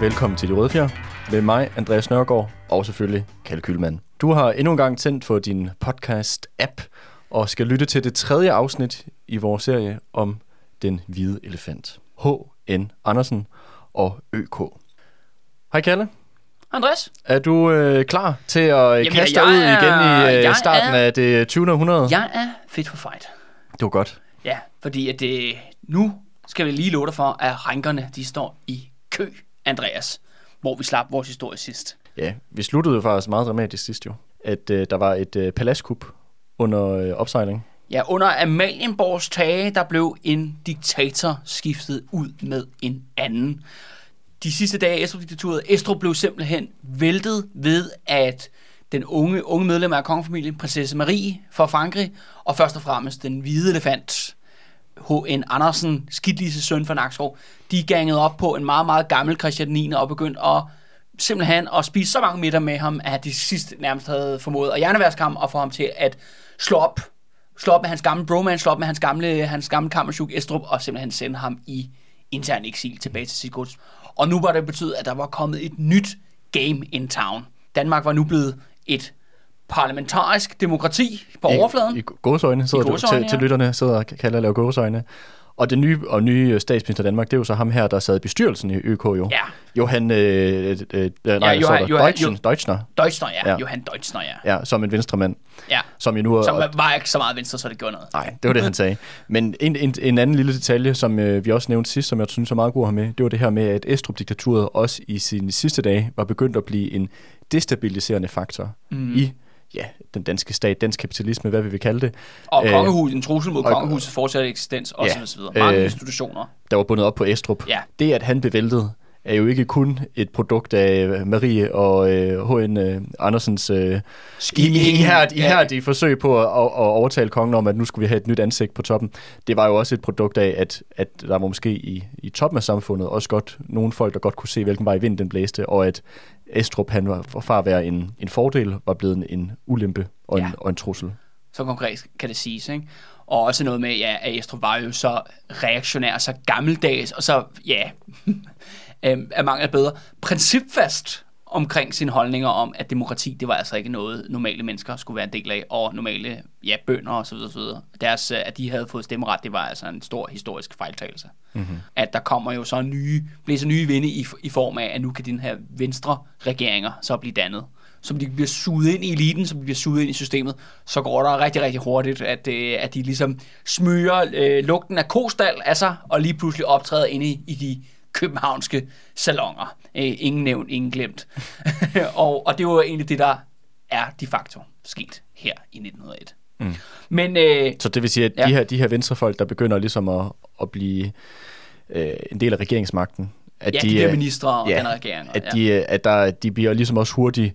Og velkommen til De Røde Fjer med mig, Andreas Nørgaard og selvfølgelig Kalle Kylmand. Du har endnu en gang tændt for din podcast-app og skal lytte til det tredje afsnit i vores serie om den hvide elefant. H.N. Andersen og ØK. Hej Kalle. Andreas? Er du øh, klar til at Jamen, kaste dig ud igen i øh, starten er, af det 20. århundrede? Jeg er fit for fight. Det var godt. Ja, fordi at det, nu skal vi lige love dig for, at rænkerne de står i kø, Andreas, hvor vi slap vores historie sidst. Ja, vi sluttede jo faktisk meget dramatisk sidst jo, at øh, der var et øh, paladskup under øh, opsejling. Ja, under Amalienborgs tage, der blev en diktator skiftet ud med en anden. De sidste dage af Estrup-diktaturet, Estrup blev simpelthen væltet ved, at den unge, unge medlem af kongefamilien, prinsesse Marie fra Frankrig, og først og fremmest den hvide elefant, H.N. Andersen, skidlise søn fra Nakskov, de gangede op på en meget, meget gammel Christian 9. og begyndte at simpelthen at spise så mange midter med ham, at de sidst nærmest havde formået at hjerneværske ham og få ham til at slå op, slå op med hans gamle bromance, slå op med hans gamle, hans gamle kammerchuk Estrup, og simpelthen sende ham i intern eksil tilbage til sit gods. Og nu var det betydet, at der var kommet et nyt game in town. Danmark var nu blevet et parlamentarisk demokrati på I, overfladen. I gåsøjne sidder I gåsøjne, du, til, ja. til lytterne, sidder og kalder at lave gåsøjne. Og den nye, og nye statsminister Danmark, det er jo så ham her, der sad i bestyrelsen i ØK jo. Ja. Johan, øh, øh, nej, ja, Johan, Johan, Deutschen, Deutschner. Deutschner, ja. ja. Johan Deutschner, ja. Ja, som en venstremand. Ja. Som, jo nu, som var ikke så meget venstre, så det gjorde noget. Nej, det var det, han sagde. Men en, en, en anden lille detalje, som øh, vi også nævnte sidst, som jeg synes er meget god at have med, det var det her med, at Estrup-diktaturet også i sine sidste dage var begyndt at blive en destabiliserende faktor mm. i ja, den danske stat, dansk kapitalisme, hvad vi vil kalde det. Og øh, kongehus, en trussel mod kongehusets fortsatte eksistens, osv. Ja, osv. Mange øh, institutioner. Der var bundet op på Estrup. Ja. Det, at han blev væltet, er jo ikke kun et produkt af Marie og øh, H.N. Øh, Andersens øh, ihærdige, ja. forsøg på at, at, at overtale kongen om, at nu skulle vi have et nyt ansigt på toppen. Det var jo også et produkt af, at, at der var måske i, i toppen af samfundet også godt nogle folk, der godt kunne se, hvilken vej vinden den blæste, og at Estrup, han var fra at være en, en fordel, var blevet en, en ulempe og en, ja. og en trussel. Så konkret kan det siges, ikke? Og også noget med, ja, at Estrup var jo så reaktionær, så gammeldags, og så, ja, er mangel bedre, principfast omkring sine holdninger om, at demokrati, det var altså ikke noget, normale mennesker skulle være en del af, og normale ja, bønder og så videre, så videre. Deres, at de havde fået stemmeret, det var altså en stor historisk fejltagelse. Mm-hmm. At der kommer jo så nye, bliver så nye vinde i, i form af, at nu kan den her venstre regeringer så blive dannet. Så de bliver suget ind i eliten, så de bliver suget ind i systemet, så går der rigtig, rigtig hurtigt, at, øh, at de ligesom smøger øh, lugten af kostal af sig, og lige pludselig optræder inde i, i de københavnske salonger. Øh, ingen nævnt, ingen glemt. og, og det var egentlig det, der er de facto sket her i 1901. Mm. Men, øh, så det vil sige, at ja. de, her, de her venstrefolk, der begynder ligesom at, at blive øh, en del af regeringsmagten, at ja, de, de bliver ministre og ja, den regering. At, de, ja. at der, de bliver ligesom også hurtigt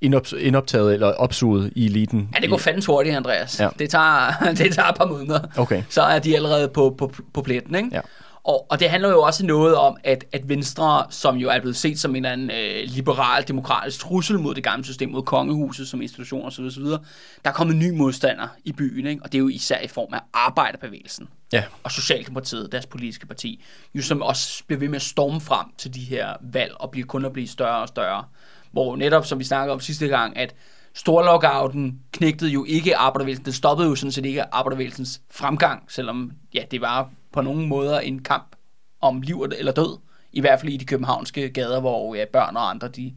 indop, indoptaget eller opsuget i eliten. Ja, det går fandens hurtigt, Andreas. Ja. Det, tager, det tager et par måneder. Okay. Så er de allerede på, på, på pletten, ikke? Ja. Og, og det handler jo også noget om, at, at Venstre, som jo er blevet set som en eller anden øh, liberal, demokratisk trussel mod det gamle system, mod kongehuset som institution osv., osv., der er kommet nye modstander i byen, ikke? og det er jo især i form af arbejderbevægelsen ja. og Socialdemokratiet, deres politiske parti, jo som også bliver ved med at storme frem til de her valg og bliver kun at blive større og større. Hvor netop, som vi snakkede om sidste gang, at Storlockouten knægtede jo ikke arbejderbevægelsen. Den stoppede jo sådan set ikke arbejderbevægelsens fremgang, selvom ja, det var på nogle måder en kamp om liv eller død. I hvert fald i de københavnske gader, hvor ja, børn og andre, de,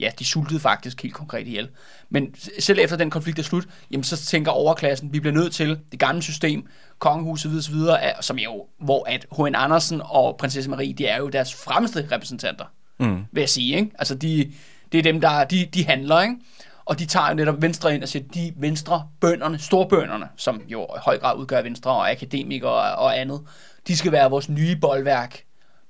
ja, de sultede faktisk helt konkret ihjel. Men selv efter den konflikt er slut, jamen, så tænker overklassen, vi bliver nødt til det gamle system, kongehuset videre, videre som jo, hvor at H.N. Andersen og prinsesse Marie, de er jo deres fremmeste repræsentanter, mm. vil jeg sige. Ikke? Altså, de, det er dem, der de, de handler, ikke? Og de tager jo netop Venstre ind og siger, de Venstre bønderne, storbønderne, som jo i høj grad udgør Venstre og akademikere og, og andet, de skal være vores nye boldværk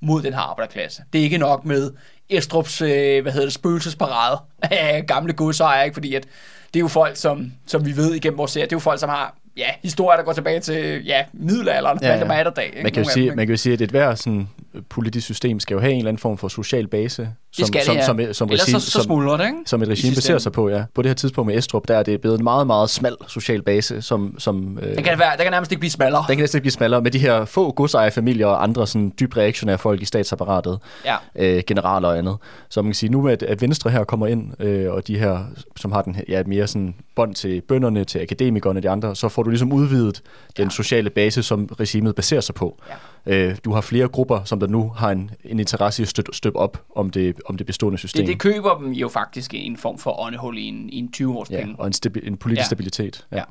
mod den her arbejderklasse. Det er ikke nok med Estrups, øh, hvad hedder det, spøgelsesparade af gamle godsejere, ikke? fordi at det er jo folk, som, som vi ved igennem vores serie, det er jo folk, som har ja, historier, der går tilbage til ja, middelalderen, ja, ja. Valdemar Atterdag. Man kan, jo sige, man kan jo sige, at et hver sådan, politisk system skal jo have en eller anden form for social base, som, skal det, som, ja. som, som, som, regime, så, så smuldrer det, ikke? som et regime baserer sig på, ja. På det her tidspunkt med Estrup, der er det blevet en meget, meget smal social base, som... som øh, Den kan, være, den kan nærmest ikke blive smallere. den kan næsten ikke blive smallere med de her få godsejerfamilier og andre sådan dybt reaktionære folk i statsapparatet, Ja. øh, generaler og andet. Så man kan sige, nu med, at, at Venstre her kommer ind, øh, og de her, som har den her, ja, mere sådan bånd til bønderne, til akademikerne og de andre, så får du ligesom udvidet den Ja. sociale base, som regimet baserer sig på. Ja. Øh, du har flere grupper, som der nu har en, en interesse i at støtte, støtte op om det, om det bestående system. Det, det køber dem jo faktisk i en form for åndehul i en, i en 20-års ja, og en, stabi- en politisk Ja. stabilitet. Ja.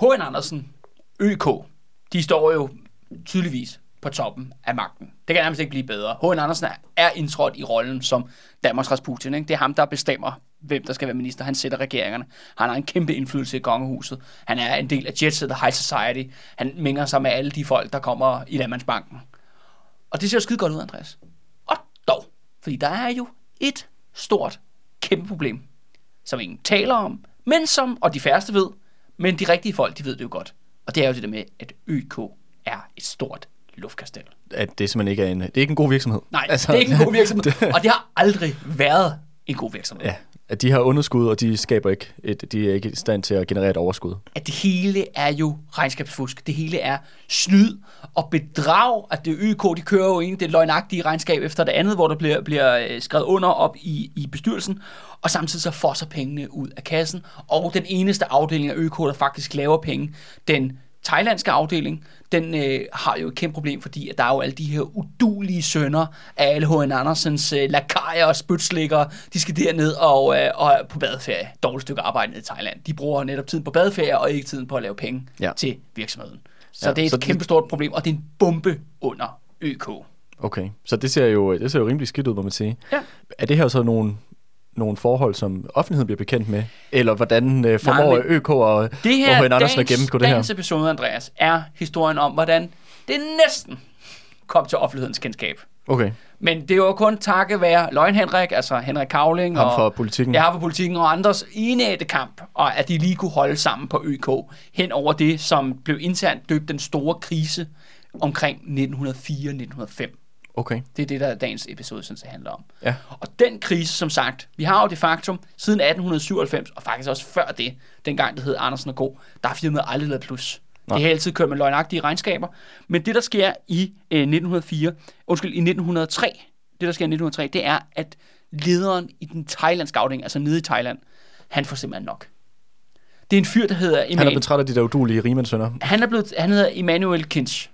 H.N. Andersen, ØK, de står jo tydeligvis på toppen af magten. Det kan nærmest ikke blive bedre. H.N. Andersen er, indtrådt i rollen som Danmarks Rasputin. Ikke? Det er ham, der bestemmer, hvem der skal være minister. Han sætter regeringerne. Han har en kæmpe indflydelse i kongehuset. Han er en del af Jet Set, High Society. Han minger sig med alle de folk, der kommer i Landmandsbanken. Og det ser jo skide godt ud, Andreas. Fordi der er jo et stort, kæmpe problem, som ingen taler om, men som, og de færreste ved, men de rigtige folk, de ved det jo godt. Og det er jo det der med, at ØK er et stort luftkastel. At det simpelthen ikke er en, det er ikke en god virksomhed. Nej, altså, det er ikke en god virksomhed, og det har aldrig været en god virksomhed. Ja, at de har underskud, og de skaber ikke et, de er ikke i stand til at generere et overskud. at det hele er jo regnskabsfusk. Det hele er snyd og bedrag. At det YK, de kører jo egentlig det løgnagtige regnskab efter det andet, hvor der bliver, bliver øh, skrevet under op i, i bestyrelsen, og samtidig så fosser pengene ud af kassen. Og den eneste afdeling af YK, der faktisk laver penge, den thailandske afdeling, den øh, har jo et kæmpe problem, fordi at der er jo alle de her udulige sønner af alle H.N. Andersens øh, lakajer og spytslikkere. De skal derned og, øh, og på badeferie. Dårligt stykke arbejde nede i Thailand. De bruger netop tiden på badeferie og ikke tiden på at lave penge ja. Til virksomheden. Så Ja, det er et så det- kæmpe stort problem, og det er en bombe under ØK. Okay, så det ser jo, det ser jo rimelig skidt ud, må man sige. Ja. Er det her så nogle, nogle forhold, som offentligheden bliver bekendt med? Eller hvordan øh, formår men ØK og, Det her, og H.N. Andersen at gennemgå det her? dagens episode, Andreas, er historien om, hvordan det næsten kom til offentlighedens kendskab. Okay, Men det var kun takket være Løgn Henrik, altså Henrik Kavling ham og fra politikken. har for politikken og andres enætte kamp, og at de lige kunne holde sammen på ØK hen over det, som blev internt døbt den store krise omkring 1904-1905. Okay, Det er det, der dagens episode sådan set handler om. ja. Og den krise, som sagt, vi har jo de faktum siden 1897, og faktisk også før det, dengang det hed Andersen og Go, der har firmaet aldrig lavet plus. Nej. Det har altid kørt med løgnagtige regnskaber. Men det, der sker i øh, 1904, undskyld, i 1903, det, der sker i 1903, det er, at lederen i den thailandske afdeling, altså nede i Thailand, han får simpelthen nok. Det er en fyr, der hedder Han er Emmanuel. blevet træt af de der udulige rimandsønner. Han, er blevet, han hedder Emmanuel Kinch.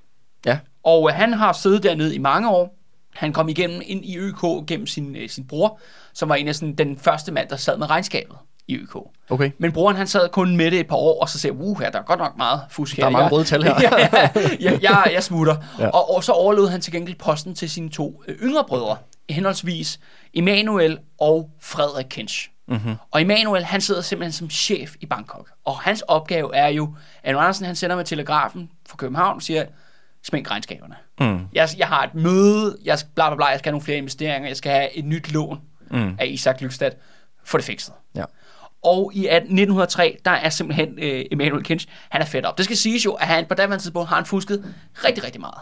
Og øh, han har siddet dernede i mange år. Han kom igennem ind i ØK gennem sin, øh, sin bror, som var en af sådan, den første mand, der sad med regnskabet i ØK. Okay. Men broren han sad kun med det et par år, og så sagde, uh, her, der er godt nok meget fusk her. Der er mange Jeg- røde tal her. ja, ja, ja, jeg, jeg smutter. Ja. ja. og, og så overlod han til gengæld posten til sine to øh, yngre brødre, henholdsvis Emanuel og Frederik Kinch. Mm-hmm. Og Emanuel, han sidder simpelthen som chef i Bangkok. Og hans opgave er jo, at Andersen, han sender med telegrafen fra København og siger, smæk regnskaberne. Mm. Jeg, jeg har et møde, jeg skal, bla, bla, bla, jeg skal have nogle flere investeringer, jeg skal have et nyt lån Mm. af Isak Lykstad. Få det fikset. Ja. Og i 1903, der er simpelthen øh, Emanuel Kinch, han er fedt op. Det skal siges jo, at han på daværende tidspunkt har han fusket rigtig, rigtig meget.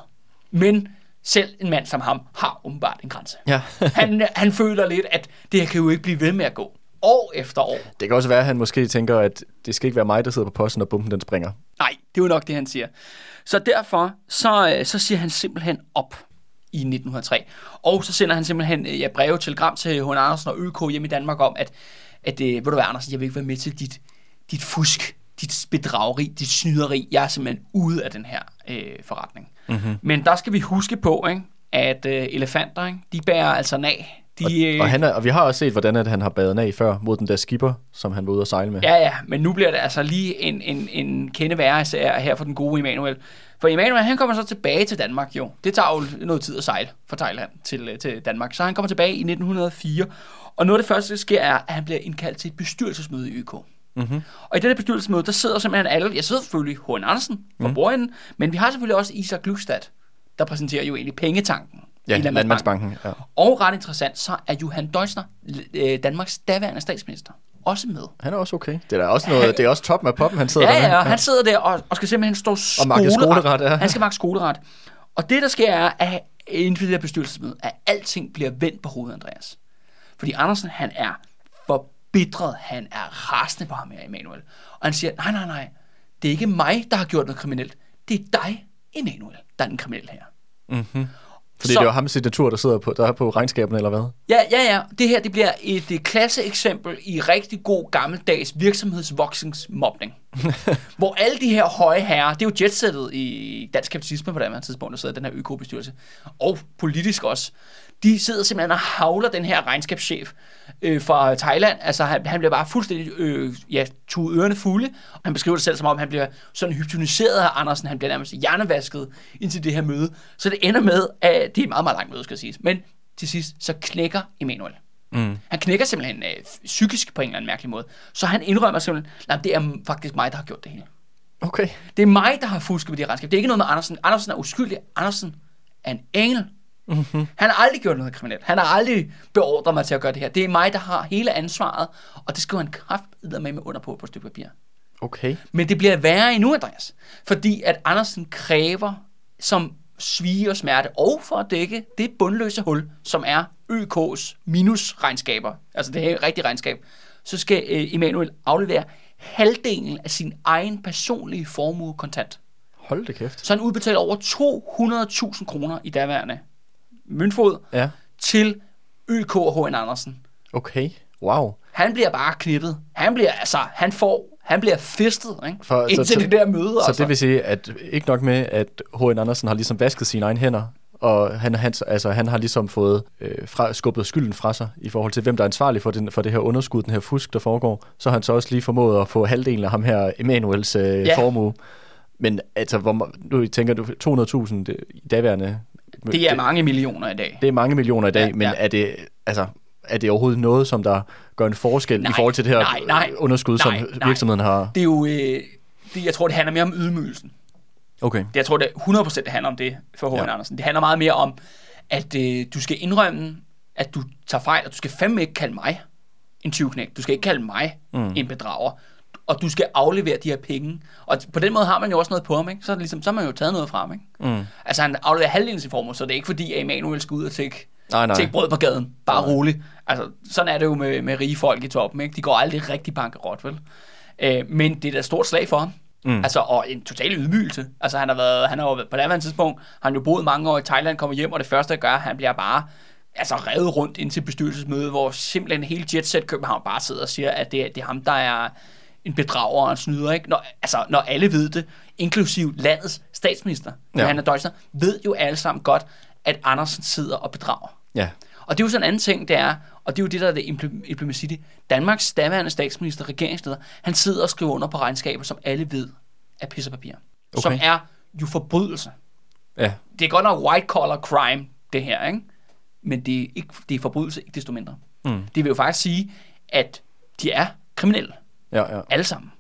Men selv en mand som ham har åbenbart en grænse. Ja. han, han føler lidt, at det her kan jo ikke blive ved med at gå. År efter år. Det kan også være, at han måske tænker, at det skal ikke være mig, der sidder på posten, og bomben den springer. Nej, det er jo nok det, han siger. Så derfor, så, øh, så siger han simpelthen op i 1903. Og så sender han simpelthen øh, ja, breve telegram til H. Andersen og ØK hjemme i Danmark om, at, at øh, ved du hvad, Andersen, jeg vil ikke være med til dit, dit fusk, dit bedrageri, dit snyderi. Jeg er simpelthen ude af den her øh, forretning. Mm-hmm. Men der skal vi huske på, ikke, at øh, elefanter, ikke, de bærer altså nag. De, øh, Og, han er, og vi har også set, hvordan at han har badet af før mod den der skipper, som han var ude at sejle med. Ja, ja, men nu bliver det altså lige en, en, en kende værre især her for den gode Emanuel. For Emanuel, han kommer så tilbage til Danmark jo. Det tager jo noget tid at sejle fra Thailand til, øh, til Danmark. Så han kommer tilbage i 1904. Og noget af det første, der sker, er, at han bliver indkaldt til et bestyrelsesmøde i ØK. Mm-hmm. Og i det der bestyrelsesmøde, der sidder simpelthen alle, jeg sidder selvfølgelig H. Andersen fra mm. bordenden, men vi har selvfølgelig også Isak Glukstad, der præsenterer jo egentlig pengetanken. Ja, i Landmandsbanken. Ja. Og ret interessant, så er Johan Deutschner, øh, Danmarks daværende statsminister, også med. Han er også okay. Det er også noget, det er også top med poppen, han sidder Ja, der ja, og han sidder der og, og skal simpelthen stå Og magte skoleret, ja. Han skal magte skoleret. Og det, der sker, er, at inden for det her bestyrelsesmøde, at alting bliver vendt på hovedet, Andreas. Fordi Andersen, han er forbitret, han er rasende på ham her, Emanuel. Og han siger, nej, nej, nej, det er ikke mig, der har gjort noget kriminelt. Det er dig, Emanuel, der er den kriminelle her. Mm-hmm. Fordi så, det er jo ham signatur, der sidder på, der er på regnskaberne, eller hvad? Ja, ja, ja. Det her det bliver et, et klasseeksempel i rigtig god gammeldags virksomhedsvoksningsmobning. hvor alle de her høje herrer, det er jo jetsættet i dansk kapitalisme på det her tidspunkt, der sidder den her økobestyrelse, og politisk også, de sidder simpelthen og havler den her regnskabschef øh, fra Thailand. Altså, han, han bliver bare fuldstændig øh, ja, tuet ørerne fulde. Og han beskriver det selv som om, han bliver sådan hypnotiseret af Andersen. Han bliver nærmest hjernevasket indtil det her møde. Så det ender med, at det er et meget, meget langt møde, skal siges. Men til sidst, så knækker Emanuel. Mm. Han knækker simpelthen øh, psykisk på en eller anden mærkelig måde. Så han indrømmer simpelthen, at det er faktisk mig, der har gjort det hele. Okay. Det er mig, der har fusket med det regnskab. Det er ikke noget med Andersen. Andersen er uskyldig. Andersen er en engel. Mm-hmm. Han har aldrig gjort noget kriminelt. Han har aldrig beordret mig til at gøre det her. Det er mig, der har hele ansvaret, og det skriver han kraft med med under på på et stykke papir. Okay. Men det bliver værre endnu, Andreas. Fordi at Andersen kræver som svige og smerte, og for at dække det bundløse hul, som er ØK's minusregnskaber, altså det her rigtige regnskab, så skal øh, Emanuel aflevere halvdelen af sin egen personlige formue kontant. Hold det kæft. Så han udbetaler over 200.000 kroner i daværende møntfod ja. til og H.N. Andersen. Okay, wow. Han bliver bare klippet. Han bliver, altså, han får, han bliver fistet, ikke? For, Indtil så, det der møde, Så altså. det vil sige, at ikke nok med, at H.N. Andersen har ligesom vasket sine egne hænder, og han, han, altså, han har ligesom fået øh, fra, skubbet skylden fra sig i forhold til, hvem der er ansvarlig for, den, for det her underskud, den her fusk, der foregår. Så har han så også lige formået at få halvdelen af ham her, Emanuels øh, ja. formue. Men altså, hvor, nu tænker du 200.000 i daværende det er mange millioner i dag. Det er mange millioner i dag, ja, men ja. er det altså er det overhovedet noget, som der gør en forskel nej, i forhold til det her nej, nej, underskud, nej, som nej. virksomheden har? Det er jo, øh, det, jeg tror, det handler mere om ydmygelsen. Okay. Det, jeg tror, det 100% det handler om det for H.N. Ja. Andersen. Det handler meget mere om, at øh, du skal indrømme, at du tager fejl, og du skal fandme ikke kalde mig en tyvknæk. Du skal ikke kalde mig mm. en bedrager og du skal aflevere de her penge. Og på den måde har man jo også noget på ham, ikke? Så, er det ligesom, så har man jo taget noget fra ham, ikke? Mm. Altså han afleverer halvdelen sin formue, så det er ikke fordi, at Emanuel skal ud og tække, nej, nej. tække brød på gaden. Bare nej. roligt. Altså, sådan er det jo med, med rige folk i toppen, ikke? De går aldrig rigtig bankerot, vel? Øh, men det er da et stort slag for ham. Mm. Altså, og en total ydmygelse. Altså, han har været, han har jo, på det andet tidspunkt, har han jo boet mange år i Thailand, kommer hjem, og det første, jeg gør, han bliver bare altså revet rundt ind til bestyrelsesmøde, hvor simpelthen hele Jetset København bare sidder og siger, at det, det er ham, der er en bedrager og en snyder, ikke? Når, altså, når alle ved det, inklusiv landets statsminister, ja. Johanna Deutschner, ved jo alle sammen godt, at Andersen sidder og bedrager. Ja. Og det er jo sådan en anden ting, det er, og det er jo det, der er det implicit Danmarks daværende statsminister, regeringsleder, han sidder og skriver under på regnskaber, som alle ved er pisserpapir. Okay. Som er jo forbrydelse. Ja. Det er godt nok white collar crime, det her, ikke? Men det er, ikke, det er forbrydelse, ikke desto mindre. Mm. Det vil jo faktisk sige, at de er kriminelle. Ja, ja. Alle sammen.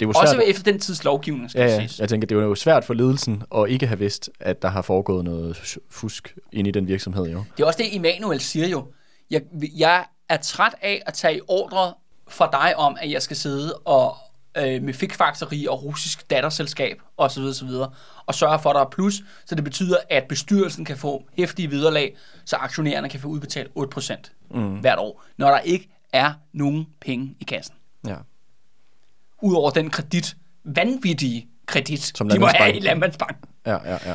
Det var svært, Også efter den tids lovgivning, skal ja, ja. Jeg tænker, det var jo svært for ledelsen at ikke have vidst, at der har foregået noget fusk ind i den virksomhed. Jo. Det er også det, Emanuel siger jo. Jeg, jeg er træt af at tage ordre fra dig om, at jeg skal sidde og øh, med fikfakteri og russisk datterselskab osv. osv. og sørge for, at der er plus, så det betyder, at bestyrelsen kan få hæftige viderlag, så aktionærerne kan få udbetalt 8% mm. hvert år, når der ikke er nogen penge i kassen. Ja. Udover den kredit, vanvittige kredit, Som de må have i Landmandsbanken. Ja, ja, ja.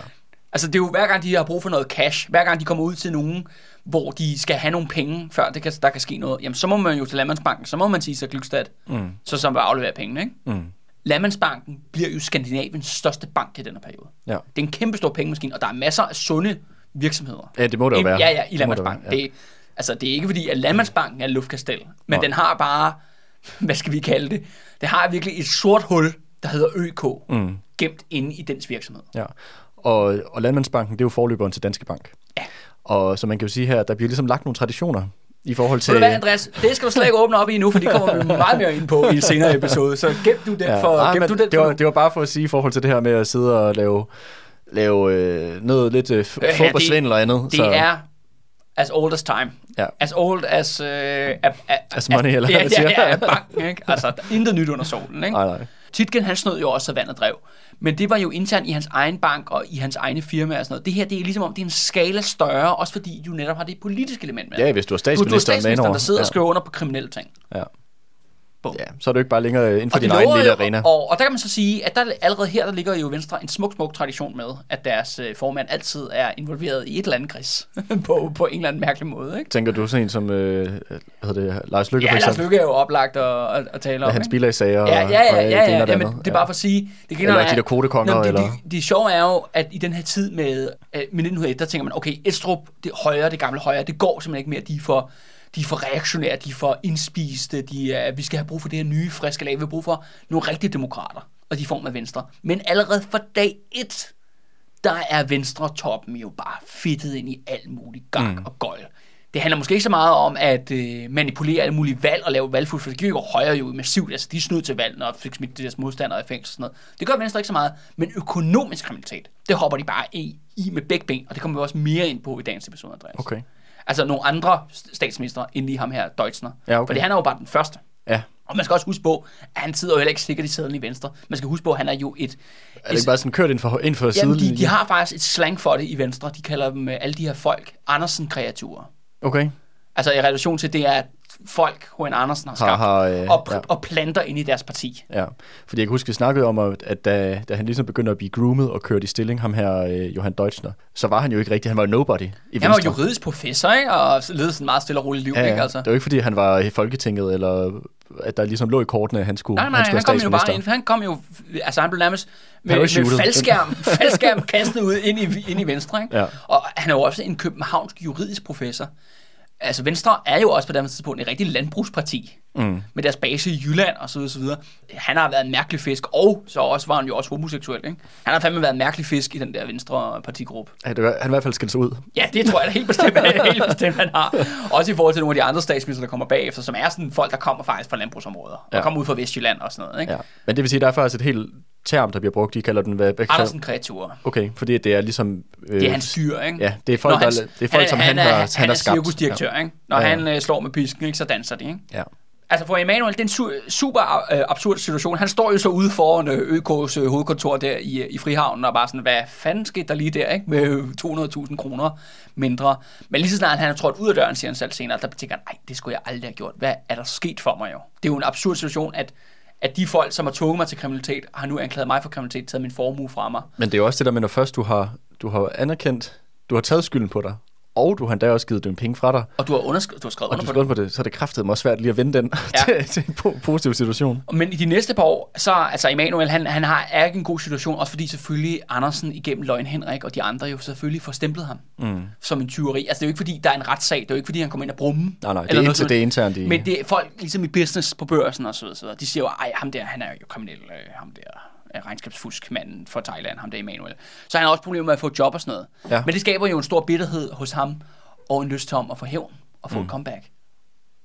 Altså det er jo hver gang, de har brug for noget cash, hver gang de kommer ud til nogen, hvor de skal have nogle penge, før det kan, der kan ske noget, jamen så må man jo til Landmandsbanken, så må man sige sig Glykstad, mm. så som vil aflevere pengene, ikke? Mm. Landmandsbanken bliver jo Skandinaviens største bank i denne periode. Ja. Det er en kæmpe stor pengemaskine, og der er masser af sunde virksomheder. Ja, det må det jo være. Ja, ja, i Landmandsbanken. Det, ja. det, altså, det er ikke fordi, at Landmandsbanken er luftkastel, men Nå. den har bare hvad skal vi kalde det? Det har virkelig et sort hul, der hedder ØK, mm. gemt inde i dens virksomhed. Ja, og, og Landmandsbanken, det er jo forløberen til Danske Bank. Ja. Og så man kan jo sige her, der bliver ligesom lagt nogle traditioner i forhold til... Ved du hvad, Andreas? Det skal du slet ikke åbne op i nu, for det kommer vi meget mere ind på i en senere episode. Så gem du den ja, for... Nej, gem du den det, var, det var bare for at sige i forhold til det her med at sidde og lave, lave øh, noget lidt øh, fup og svindel og andet. Det så. er as old as time. Ja. As old as... Uh, a, a, as money, eller ja, ja, ja, ja, banken, ikke? Altså, intet nyt under solen, ikke? Nej, nej. Titgen, han snød jo også af vand og drev. Men det var jo internt i hans egen bank og i hans egne firma og sådan noget. Det her, det er ligesom om, det er en skala større, også fordi du netop har det politiske element med. Ja, hvis du er du, du er statsminister der sidder ja. og skriver under på kriminelle ting. Ja. Bum. ja, så er du ikke bare længere inden for Og din egen lille jo- arena. Og, og der kan man så sige, at der, allerede her, der ligger jo Venstre en smuk, smuk tradition med, at deres øh, formand altid er involveret i et eller andet gris på, på en eller anden mærkelig måde. Ikke? Tænker du sådan en som, øh, hvad hedder det, Lars Lykke Ja, for Lars? Lykke er jo oplagt at, at, at tale Ja, om. hans ikke? bilagsager og, Ja, ja, ja, ja, det ja, ja, det ja men det er bare for at sige... Det Eller af- de der kodekonger, Nå, det, eller- Det, det sjove er jo, at i den her tid med, øh, med 1901, der tænker man, okay, Estrup, det højre, det gamle højre, det går simpelthen ikke mere, de er for, de er for reaktionære, de er for indspiste, de er, vi skal have brug for det her nye, friske lag, vi har brug for nogle rigtige demokrater, og de form af Venstre. Men allerede fra dag et, der er Venstre-toppen jo bare fittet ind i alt muligt gang mm. og gøjl. Det handler måske ikke så meget om at øh, manipulere alle mulige valg og lave valgfusk, for det gør jo højre jo massivt. Altså, de snudt til valg, og fik smidt deres modstandere i fængsel og sådan noget. Det gør Venstre ikke så meget, men økonomisk kriminalitet, det hopper de bare i, i med begge ben, og det kommer vi også mere ind på i dagens episode, Andreas. Okay. Altså nogle andre statsminister, end lige ham her, Deutschner. Ja, okay. Fordi han er jo bare den første. Ja. Og man skal også huske på, at han sidder jo heller ikke sikkert i sædlen i venstre. Man skal huske på, at han er jo et... Er det ikke bare sådan kørt ind for, ind for Jamen, sidelinjen? de, de har faktisk et slang for det i Venstre. De kalder dem øh, alle de her folk Andersen-kreaturer. Okay. Altså i relation til, det er at folk, H.N. Andersen har skabt, har, øh, og, ja. og planter ind i deres parti. Ja, fordi jeg kan huske, vi snakkede om, at at da, da han ligesom begyndte at blive groomet og kørt i stilling, ham her, øh, Johan Deutschner, så var han jo ikke rigtig, han var jo nobody i Han var Venstre. juridisk professor, ikke? og levede sådan et meget stille og roligt liv. Ja, ikke? Altså. Det var ikke, fordi han var i Folketinget, eller at der ligesom lå i kortene, at han skulle, Nej, nej, han skulle han kom jo bare ind, han kom jo, altså han blev nærmest med, med faldskærm, faldskærm kastet ud ind i, ind i Venstre. Ikke? Ja. Og han er jo også en københavnsk juridisk professor. Altså Venstre er jo også på det tidspunkt et rigtigt landbrugsparti. Mm. Med deres base i Jylland og så videre, så videre. Han har været en mærkelig fisk, og så også var han jo også homoseksuel. Ikke? Han har fandme været en mærkelig fisk i den der Venstre partigruppe. Ja, det var, han i hvert fald skilt sig ud. Ja, det tror jeg da helt bestemt, helt bestemt, han har. Også i forhold til nogle af de andre statsminister, der kommer bagefter, som er sådan folk, der kommer faktisk fra landbrugsområder. Ja. Og kommer ud fra Vestjylland og sådan noget. Ikke? Ja. Men det vil sige, der er faktisk et helt term, der bliver brugt. De kalder den... Hvad, hvad Andersen kreaturer. Okay, fordi det er ligesom... Øh, Det er hans dyr, ikke? Ja, det er folk, Når der, det er folk som han, er, har, han, han, han har er skabt. cirkusdirektør, ikke? Når Ja, ja. han øh, slår med pisken, ikke, så danser de, ikke? Ja. Altså for Emanuel, det er en su- super øh, absurd situation. Han står jo så ude foran øh, ØK's øh, hovedkontor der i, øh, i Frihavnen og bare sådan, hvad fanden skete der lige der, ikke? Med øh, 200.000 kroner mindre. Men lige så snart han er trådt ud af døren, siger han selv senere, der tænker han, nej, det skulle jeg aldrig have gjort. Hvad er der sket for mig jo? Det er jo en absurd situation, at at de folk, som har tvunget mig til kriminalitet, har nu anklaget mig for kriminalitet, taget min formue fra mig. Men det er jo også det der med, når først du har, du har anerkendt, du har taget skylden på dig, og du har endda også givet dem penge fra dig, Og du har, underskrevet, du har skrevet og under du på det. på det, så er det kraftigt også svært lige at vende den Ja. til, til en po- positiv situation. Men i de næste par år, så altså Emanuel, han, han har, er ikke en god situation, også fordi selvfølgelig Andersen igennem Løgn Henrik og de andre jo selvfølgelig får stemplet ham mm. som en tyveri. Altså det er jo ikke fordi, der er en retssag, det er jo ikke fordi, han kommer ind og brumme. Nej, nej, det eller er, noget sådan. det er internt i... Men det er folk ligesom i business på børsen og så videre, så videre. De siger jo, ej, ham der, han er jo kriminel, øh, ham der regnskabsfuskmanden fra Thailand, ham der Emanuel. Så han har også problemer med at få job og sådan noget. Ja. Men det skaber jo en stor bitterhed hos ham, og en lyst til om at få hævn og få mm. et comeback.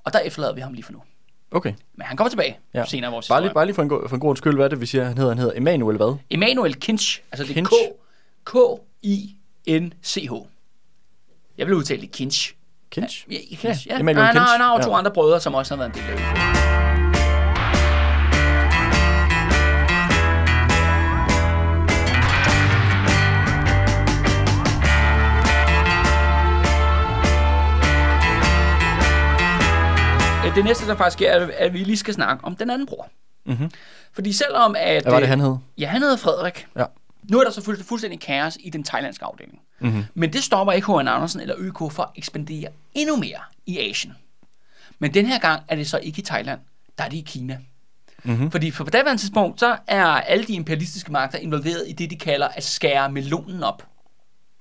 Og der efterlader vi ham lige for nu. Okay. Men han kommer tilbage ja. Ja. senere i vores Bare lige, bare lige for en, go- for en god skyld, hvad er det, vi siger, han hedder? Han hedder Emanuel hvad? Emanuel Kinch, altså det er Kinch. Jeg vil udtale det Kinch. Kinch? Ja, ja, Kinch, ja. Emanuel Nej, nej, Kinch. nej, og to Ja. andre brødre, som også har været en del af det. Det næste, der faktisk sker, er, at vi lige skal snakke om den anden bror. Mhm. Fordi selvom at... Hvad var det, øh, han hed? Ja, han hedder Frederik. Ja. Nu er der selvfølgelig fuldstændig kaos i den thailandske afdeling. Mhm. Mm-hmm. Men det stopper ikke H.N. Andersen eller ØK for at ekspandere endnu mere i Asien. Men den her gang er det så ikke i Thailand, der er det i Kina. Mhm. Mm-hmm. Fordi for på daværende tidspunkt, så er alle de imperialistiske magter involveret i det, de kalder at skære melonen op.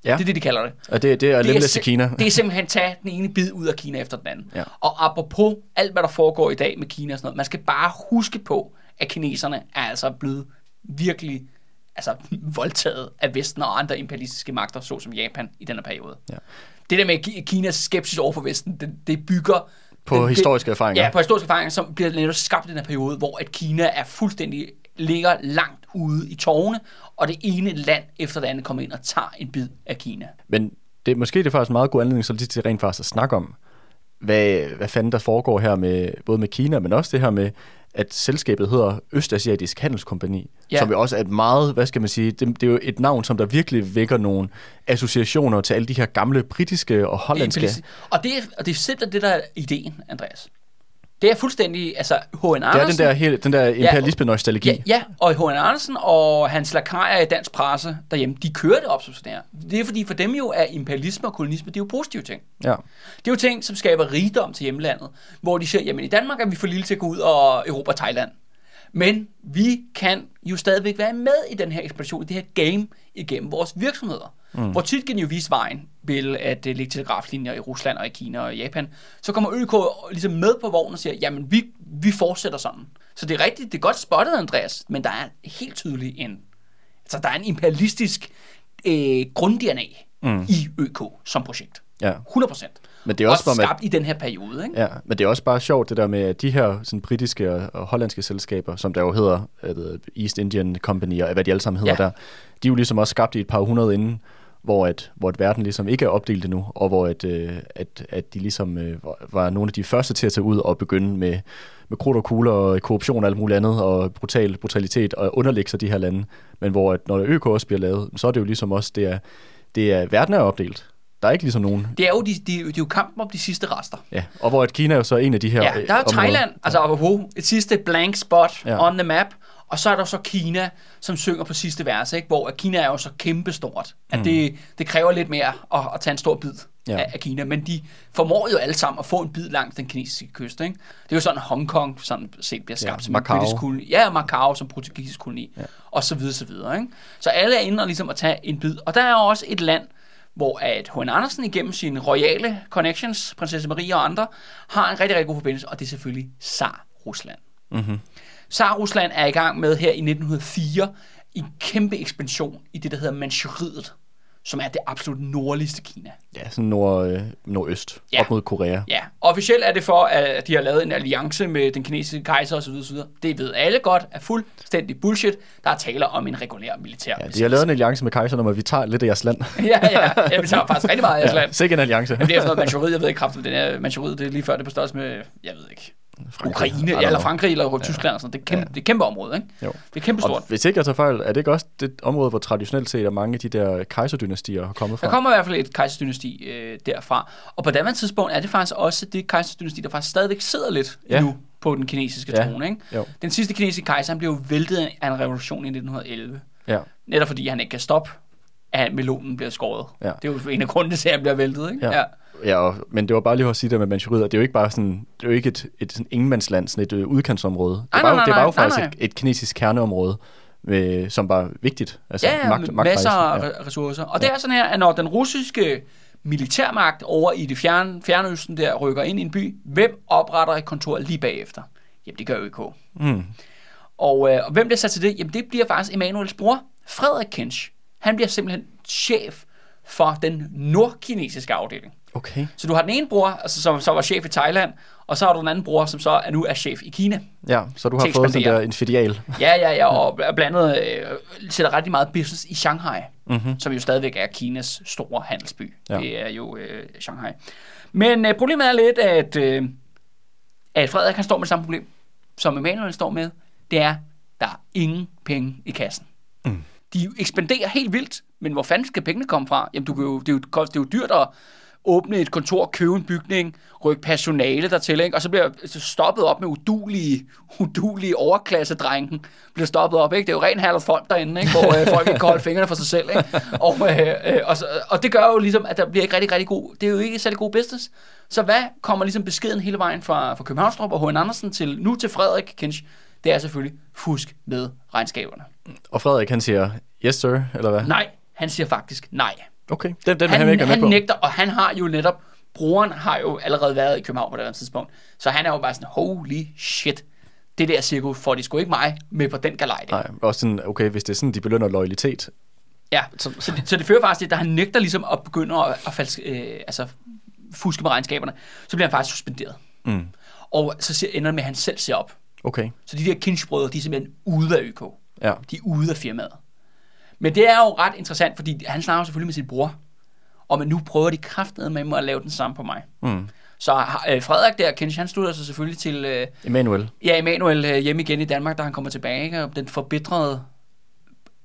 Ja. Det er det, de kalder det. Og det, det er i sim- Kina. Det er simpelthen tage den ene bid ud af Kina efter den anden. Ja. Og apropos alt, hvad der foregår i dag med Kina og sådan noget, man skal bare huske på, at kineserne er altså blevet virkelig altså, voldtaget af Vesten og andre imperialistiske magter, såsom Japan i denne periode. Ja. Det der med Ki- Kinas skepsis over for Vesten, det, det bygger... På det, historiske erfaringer. Ja, på historiske erfaringer, som bliver netop skabt i den her periode, hvor at Kina er fuldstændig ligger langt ude i tårne, og det ene land efter det andet kommer ind og tager en bid af Kina. Men det, måske det er faktisk en meget god anledning så lige til rent faktisk at snakke om, hvad, hvad fanden der foregår her med både med Kina, men også det her med, at selskabet hedder Østasiatisk Handelskompani, Ja. som jo også er et meget, hvad skal man sige, det, det er jo et navn, som der virkelig vækker nogle associationer til alle de her gamle britiske og hollandske. Og det, er, og det er simpelthen det, der er ideen, Andreas. Det er fuldstændig, altså H.N. Andersen... Det er den der, hele, den der imperialisme-nostalgi. Ja, ja, og H.N. Andersen og hans lakajer i dansk presse derhjemme, de kører det op som sådan her. Det er fordi, for dem jo er imperialisme og kolonisme, det er jo positive ting. ja. Det er jo ting, som skaber rigdom til hjemlandet, hvor de siger, jamen i Danmark er vi for lille til at gå ud og erobre Thailand. Men vi kan jo stadigvæk være med i den her ekspedition, i det her game igennem vores virksomheder. Mm. Hvor Titgen jo viste vejen ved at uh, lægge telegraflinjer i Rusland og i Kina og i Japan. Så kommer ØK ligesom med på vognen og siger, jamen vi, vi fortsætter sådan. Så det er rigtigt, det er godt spottet, Andreas, men der er helt tydeligt en, altså der er en imperialistisk øh, grund-DNA mm. i ØK som projekt. Ja. 100%. Men det er også også bare med- skabt i den her periode, ikke? Ja, men det er også bare sjovt det der med at de her sådan, britiske og, og hollandske selskaber, som der jo hedder øh, East Indian Company og hvad de alle sammen hedder ja. der, de er jo ligesom også skabt i et par hundrede inden, hvor, at, hvor at verden ligesom ikke er opdelt endnu, og hvor at, øh, at, at de ligesom øh, var- nogle af de første til at tage ud og begynde med, med krudt og kugler og korruption og alt muligt andet, og brutal brutalitet og underlægge sig de her lande. Men hvor at, når ØK også bliver lavet, så er det jo ligesom også, det er, det er, verden er opdelt. Der er ikke ligesom nogen. Det er jo, de, de, det er jo kampen om de sidste rester. Ja, og hvor at Kina er jo så en af de her Ja, øh, der er områder. Thailand, altså apropos, et sidste blank spot. Ja. on the map, og så er der så Kina, som synger på sidste vers, ikke? hvor Kina er jo så kæmpestort, at mm. det, det kræver lidt mere at, at tage en stor bid. Ja. af, af Kina, men de formår jo alle sammen at få en bid langs den kinesiske kyst. Ikke? Det er jo sådan, Hongkong sådan set bliver skabt Ja, som Macau. en britisk koloni. Ja, Macau som portugisisk koloni, ja. og så videre, så videre. Ikke? Så alle er inde og ligesom at tage en bid, og der er jo også et land, hvor at H.N. Andersen igennem sine royale connections, prinsesse Maria og andre, har en rigtig, rigtig god forbindelse, og det er selvfølgelig Tsar Rusland. Mm-hmm. Tsar Rusland er i gang med her i 1904 en kæmpe ekspansion i det, der hedder Manchuriet, som er det absolut nordligste Kina. Ja, sådan nord, øh, nordøst, Ja. ja. op mod Korea. Ja, officielt er det for, at de har lavet en alliance med den kinesiske kejser osv. osv. Det ved alle godt er fuldstændig bullshit. Der er taler om en regulær militær Ja, de har lavet en alliance med kejseren om, at vi tager lidt af jeres land. ja, ja, ja, vi tager faktisk rigtig meget af jeres land. Sikke en alliance. Men det er sådan noget Manchuriet, jeg ved ikke kraftigt, den er Manchuriet, det er lige før det på størrelse med, jeg ved ikke, Frankrig. Ukraine, ja, eller. Frankrig, eller Tyskland, og sådan. Det er, kæmpe, det er kæmpe område, ikke? Jo. Det er kæmpe stort. Og hvis ikke jeg tager fejl, er det ikke også det område, hvor traditionelt set er mange af de der kejserdynastier har kommet fra? Der kommer i hvert fald et kejserdynasti øh, derfra. Og på daværende tidspunkt er det faktisk også det kejserdynasti, der faktisk stadigvæk sidder lidt ja. Ja. nu på den kinesiske Ja. trone. Ikke? Jo. Den sidste kinesiske kejser han blev væltet af en revolution i 1911. Ja. Netop fordi han ikke kan stoppe, at melonen bliver skåret. Ja. Det er jo en af grundene til, at han bliver væltet. Ikke? Ja. Ja, og, men det var bare lige for at sige det med Manchuriet, det er jo ikke bare sådan, det er jo ikke et, et sådan ingenmandsland, sådan et øh, udkantsområde. Det Nej, var, nej, jo, nej, det var jo nej, faktisk nej. Et, et kinesisk kerneområde, med, som var vigtigt. Altså Ja, ja magt, magtrejsen. masser af Ja. ja. ressourcer. Og det er sådan her, at når den russiske militærmagt over i det fjerne, fjernøsten der rykker ind i en by, hvem opretter et kontor lige bagefter? Jamen, det gør ØK. Mm. Og, øh, og hvem bliver sat til det? Jamen, det bliver faktisk Emanuels bror, Frederik Kinch. Han bliver simpelthen chef for den nordkinesiske afdeling. Okay. Så du har den ene bror, altså, som så var chef i Thailand, og så har du den anden bror, som så er nu er chef i Kina. Ja, så du har fået sådan der en filial. Ja, ja, ja, og blandt andet øh, sætter rigtig meget business i Shanghai, Mm-hmm. som jo stadigvæk er Kinas store handelsby. Ja. Det er jo øh, Shanghai. Men øh, problemet er lidt, at, øh, at Frederik han står med det samme problem, som Emanuel står med. Det er, der er ingen penge i kassen. Mm. De ekspanderer helt vildt, men hvor fanden skal pengene komme fra? Jamen, du kan jo, det, er jo, det er jo dyrt at åbne et kontor, købe en bygning, rykke personale dertil, ikke? og så bliver jeg stoppet op med udulige, udulige overklassedrængen, bliver stoppet op, ikke? Det er jo ren Herlof Folk derinde, ikke? hvor øh, folk ikke kan holde fingrene for sig selv, ikke? Og, øh, øh, og, så, og det gør jo ligesom, at der bliver ikke rigtig, rigtig god, det er jo ikke særlig god business. Så hvad kommer ligesom beskeden hele vejen fra, fra Københavnstrup og H.N. Andersen til, nu til Frederik Kinch? Det er selvfølgelig fusk med regnskaberne. Og Frederik, han siger, yes sir, eller hvad? Nej, han siger faktisk nej. Okay, den, den han, han, ikke han med på. nægter, og han har jo netop, broren har jo allerede været i København på det her tidspunkt, så han er jo bare sådan, holy shit, det der cirkus får de sgu ikke mig med på den galej. Nej, også sådan, okay, hvis det er sådan, de belønner loyalitet. Ja, så, så, det, så det fører faktisk til, at han nægter ligesom at begynde at, at falske, øh, altså, fuske med regnskaberne, så bliver han faktisk suspenderet. Mm. Og så siger, ender det med, at han selv ser op. Okay, Så de der kinchbrødre, de er simpelthen ude af ØK. ja. De er ude af firmaet. Men det er jo ret interessant, fordi han snakker selvfølgelig med sin bror, og men nu prøver de kraftedeme med at lave den samme på mig. Mm. Så øh, Frederik der, Kenneth, han slutter sig selvfølgelig til øh, Emanuel. ja, Emanuel øh, hjemme igen i Danmark, da han kommer tilbage, ikke? og den forbitrede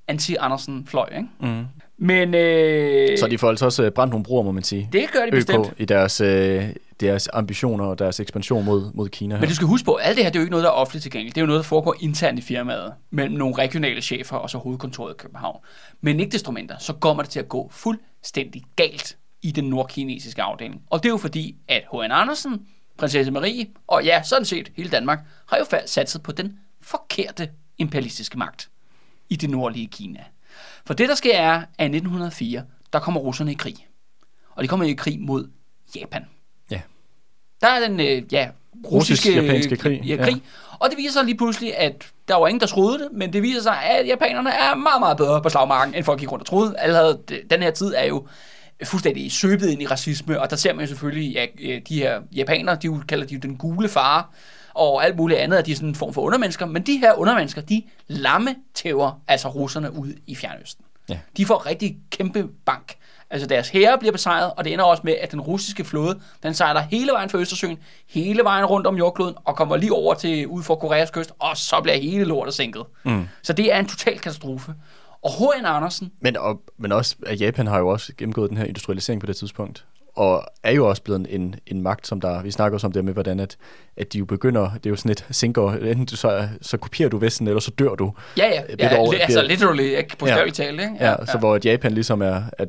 anti-Andersen-fløj. Ikke? Mm. Men øh, Så de får altså også øh, brændt nogle broer, må man sige. det gør de bestemt. ØK i deres, øh, deres ambitioner og deres ekspansion mod, mod Kina her. Men du skal huske på, at alt det her, det er jo ikke noget, der er offentligt tilgængeligt. Det er jo noget, der foregår internt i firmaet, mellem nogle regionale chefer og så hovedkontoret i København. Men ikke desto mindre, så kommer det til at gå fuldstændig galt i den nordkinesiske afdeling. Og det er jo fordi, at H.N. Andersen, prinsesse Marie, og ja, sådan set hele Danmark, har jo satset på den forkerte imperialistiske magt i det nordlige Kina. For det, der sker, er, at i 1904, der kommer russerne i krig. Og de kommer i krig mod Japan. Ja. Der er den, øh, ja, Russisk-japanske krig, Ja, ja. krig. Og det viser sig lige pludselig, at der var ingen, der troede det, men det viser sig, at japanerne er meget, meget bedre på slagmarken, end folk gik rundt og troede. Allerede den her tid er jo fuldstændig søbet ind i racisme, og der ser man jo selvfølgelig, ja, øh, de her japanere, de kalder de jo den gule fare, og alt muligt andet, at de er sådan en form for undermennesker, men de her undermennesker, de lammetæver altså russerne ud i Fjernøsten. Ja. De får rigtig kæmpe bank. Altså deres hære bliver besejret, og det ender også med, at den russiske flåde, den sejler hele vejen fra Østersøen, hele vejen rundt om jordkloden, og kommer lige over til ud for Koreas kyst, og så bliver hele lortet sænket. Mm. Så det er en total katastrofe. Og H.N. Andersen, Men, og, men også, at Japan har jo også gennemgået den her industrialisering på det tidspunkt, og er jo også blevet en, en magt, som der, vi snakker også om det med, hvordan at, at de jo begynder, det er jo sådan et sinker, enten du så, så kopierer du Vesten, eller så dør du. ja ja, ja over- altså bliver- literally, ikke på Ja. ja. tale, ikke? Ja, ja, så hvor at Japan ligesom er, er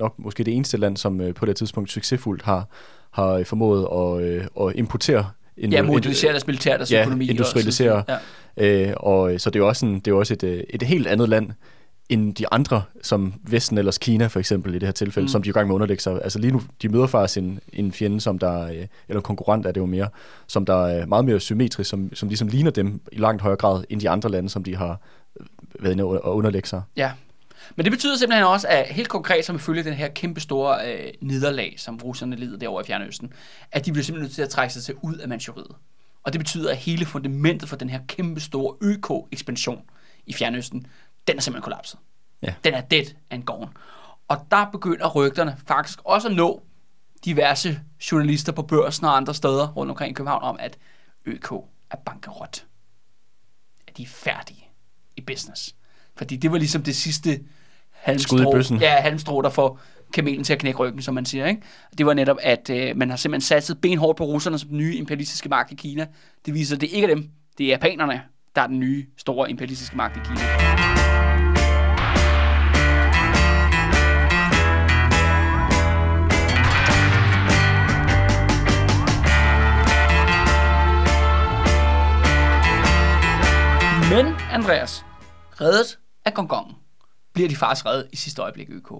nok måske det eneste land, som øh, på det tidspunkt succesfuldt har, har øh, formået at, øh, at importere en, Ja, modernisere deres militær, deres ja, økonomi. og industrialisere. sådan- Ja. Øh, og øh, så det er jo også, en, det er også et, øh, et helt andet land end de andre, som Vesten eller Kina for eksempel i det her tilfælde, mm. som de er i gang med at underlægge sig. Altså lige nu, de møder faktisk en, en fjende, som der, eller en konkurrent er det jo mere, som der er meget mere symmetrisk, som, som ligesom ligner dem i langt højere grad end de andre lande, som de har været inde og og underlægge sig. Ja. Men det betyder simpelthen også, at helt konkret, som følge den her kæmpe store øh, nederlag, som russerne lider derovre i Fjernøsten, at de bliver simpelthen nødt til at trække sig til ud af Manchuriet. Og det betyder, at hele fundamentet for den her kæmpe store ØK-ekspansion i Fjernøsten, den er simpelthen kollapset. Ja. Den er dead and gone. Og der begynder rygterne faktisk også at nå diverse journalister på børsen og andre steder rundt omkring i København om, at ØK er bankerot. At de er færdige i business. Fordi det var ligesom det sidste halmstrå, ja, halmstrå, der får kamelen til at knække ryggen, som man siger. Ikke? Det var netop, at øh, man har simpelthen satset benhårdt på russerne som den nye imperialistiske magt i Kina. Det viser, at det ikke er dem, det er japanerne, der er den nye store imperialistiske magt i Kina. Men, Andreas, reddet af gongongen, bliver de faktisk reddet i sidste øjeblik ØK.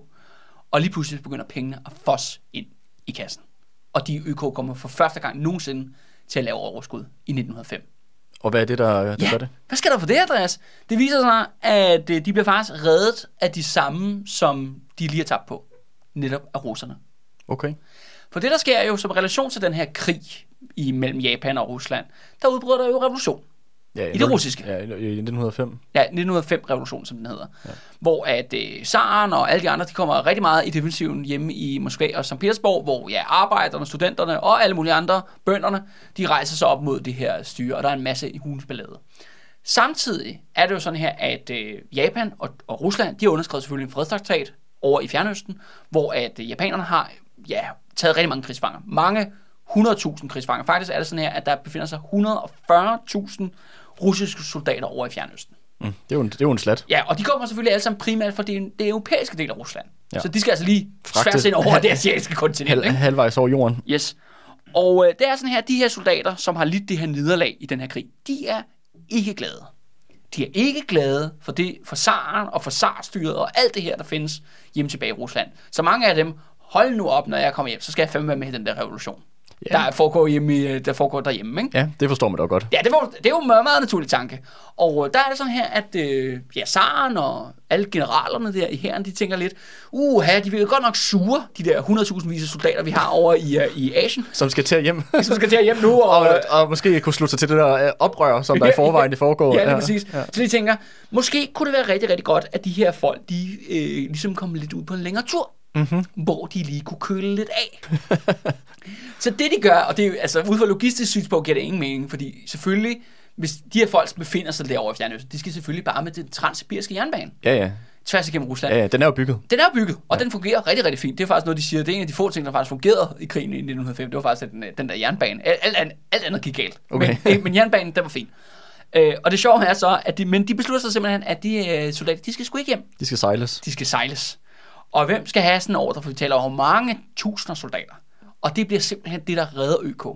Og lige pludselig begynder pengene at fosse ind i kassen. Og de ØK kommer for første gang nogensinde til at lave overskud i 1905. Og hvad er det, der, der Ja, gør det? hvad skal der for det, Andreas? Det viser sig, at øh, de bliver faktisk reddet af de samme, som de lige har tabt på. Netop af russerne. Okay. For det, der sker jo som relation til den her krig imellem Japan og Rusland, der udbryder der jo revolution. Ja, I det russiske. Ja, i i 1905. Ja, 1905-revolution, som den hedder. Ja. Hvor at øh, Zaren og alle de andre, de kommer rigtig meget i defensiven hjemme i Moskva og St. Petersborg, hvor ja, arbejderne, studenterne og alle mulige andre, bønderne, de rejser sig op mod det her styre, og der er en masse hundsballade. Samtidig er det jo sådan her, at øh, Japan og, og Rusland, de har underskrevet selvfølgelig en fredstraktat over i Fjernøsten, hvor at øh, japanerne har ja, taget rigtig mange krigsfanger. Mange 100.000 krigsfanger. Faktisk er det sådan her, at der befinder sig 140.000 russiske soldater over i Fjernøsten. Mm. Det, er jo en, det er jo en slat. Ja, og de kommer selvfølgelig alle sammen primært fra det, det europæiske del af Rusland. Ja. Så de skal altså lige Fragte- tværs ind over det asiatiske kontinent. Hal, halvvejs over jorden. Yes. Og øh, det er sådan her, de her soldater, som har lidt det her nederlag i den her krig, de er ikke glade. De er ikke glade for det, for zaren og for zarstyret og alt det her, der findes hjemme tilbage i Rusland. Så mange af dem, hold nu op, når jeg kommer hjem, så skal jeg fandme være med i den der revolution. Ja. Der, foregår hjemme i, der foregår derhjemme, ikke? Ja, det forstår man da godt. Ja, det, var, det er jo en meget, meget naturlig tanke. Og øh, der er det sådan her, at øh, ja, Zaren og alle generalerne der i herren, de tænker lidt, uha, de vil jo godt nok sure, de der 100.000 vis soldater, vi har over i, uh, i Asien, Som skal til hjem. som skal til hjem nu. Og, og, og måske kunne slutte sig til det der øh, oprør, som der i forvejen det foregår. Ja, lige præcis. Ja. Så de tænker, måske kunne det være rigtig, rigtig godt, at de her folk, de øh, ligesom kommer lidt ud på en længere tur. mm-hmm. hvor de lige kunne køle lidt af. så det de gør, og det er altså ud fra logistisk synspunkt giver det ingen mening, fordi selvfølgelig, hvis de her folk befinder sig derovre i Fjernøsten, de skal selvfølgelig bare med den transsibiriske jernbane Ja, ja. tværs igennem Rusland. Ja, ja, den er jo bygget. Den er jo bygget, og ja. den fungerer rigtig, rigtig fint. Det er faktisk noget, de siger. Det er en af de få ting, der faktisk fungerede i krigen i 1905. Det var faktisk den, den der jernbane. Alt, alt, andet- alt andet gik galt. Okay. Men, men jernbanen, den var fin. Øh, og det sjove er så, at de, men de beslutter sig simpelthen, at de øh, soldater, de skal sgu ikke hjem. De skal sejles. De skal sejles. Og hvem skal have sådan en ordre? For vi taler om mange tusinder soldater. Og det bliver simpelthen det, der redder ØK.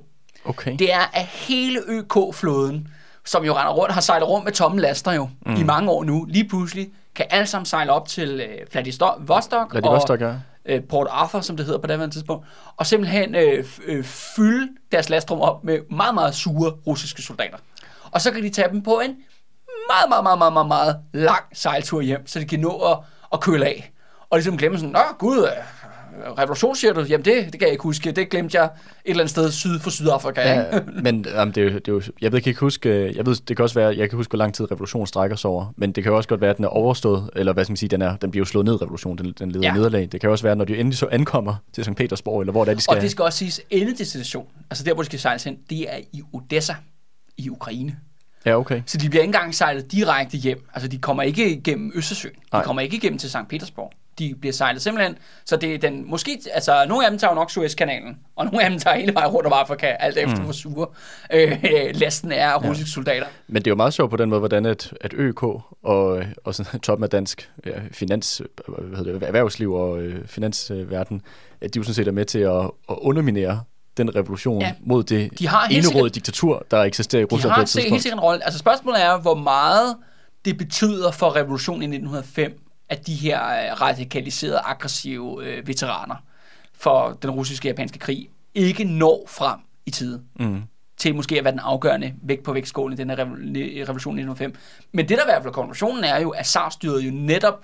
Okay. Det er af hele ØK-flåden, som jo render rundt, har sejlet rundt med tomme laster jo mm. i mange år nu, lige pludselig kan alle sammen sejle op til øh, Vladivostok, Vladivostok, ja. og øh, Port Arthur, som det hedder på det tidspunkt, og simpelthen øh, øh, fylde deres lastrum op med meget, meget sure russiske soldater. Og så kan de tage dem på en meget, meget, meget, meget, meget, meget lang sejltur hjem, så de kan nå at, at køle af. Og ligesom glemme sådan, Nå gud, revolution siger du? Jamen det, det kan jeg ikke huske. Det glemte jeg et eller andet sted syd for Sydafrika. Ja, men jamen, det, er jo, det er jo, jeg ved, kan ikke huske, øh, jeg ved, det kan også være, jeg kan huske, hvor lang tid revolutionen strækker sig over, men det kan jo også godt være, at den er overstået, eller hvad skal man sige, den, er, den bliver jo slået ned, revolutionen, den, den leder Ja. nederlag. Det kan også være, når de endelig så ankommer til St. Petersborg, eller hvor det er, de skal. Og det skal også siges, endedestination, altså der, hvor de skal sejles hen, det er i Odessa i Ukraine. Ja, okay. Så de bliver ikke engang sejlet direkte hjem. Altså, de kommer ikke igennem Østersøen. De Nej. kommer ikke igennem til St. Petersborg. De bliver sejlet simpelthen, så det er den, måske, altså, nogle af dem tager jo nok Suezkanalen, og nogle af dem tager hele vejen rundt om Afrika, alt efter mm. hvor sure øh, lasten er af russiske soldater. Men det er jo meget sjovt på den måde, hvordan at, at ØK og, og sådan, toppen af dansk ja, finans, hvad hedder det, erhvervsliv og øh, finansverden, at de jo sådan set er med til at, at underminere den revolution Ja. ja. mod det De har helt eneråde diktatur, der eksisterer i De Rusland på har se- helt tidspunkt. sikkert en rolle. Altså spørgsmålet er, hvor meget det betyder for revolutionen i 1905, at de her øh, radikaliserede, aggressive øh, veteraner for den russiske og japanske krig ikke når frem i tide. Mm. til måske at være den afgørende vægt på vægtskålen i den her revolution i 1905. Men det, der i hvert fald konklusionen, er jo, at SAR-styret jo netop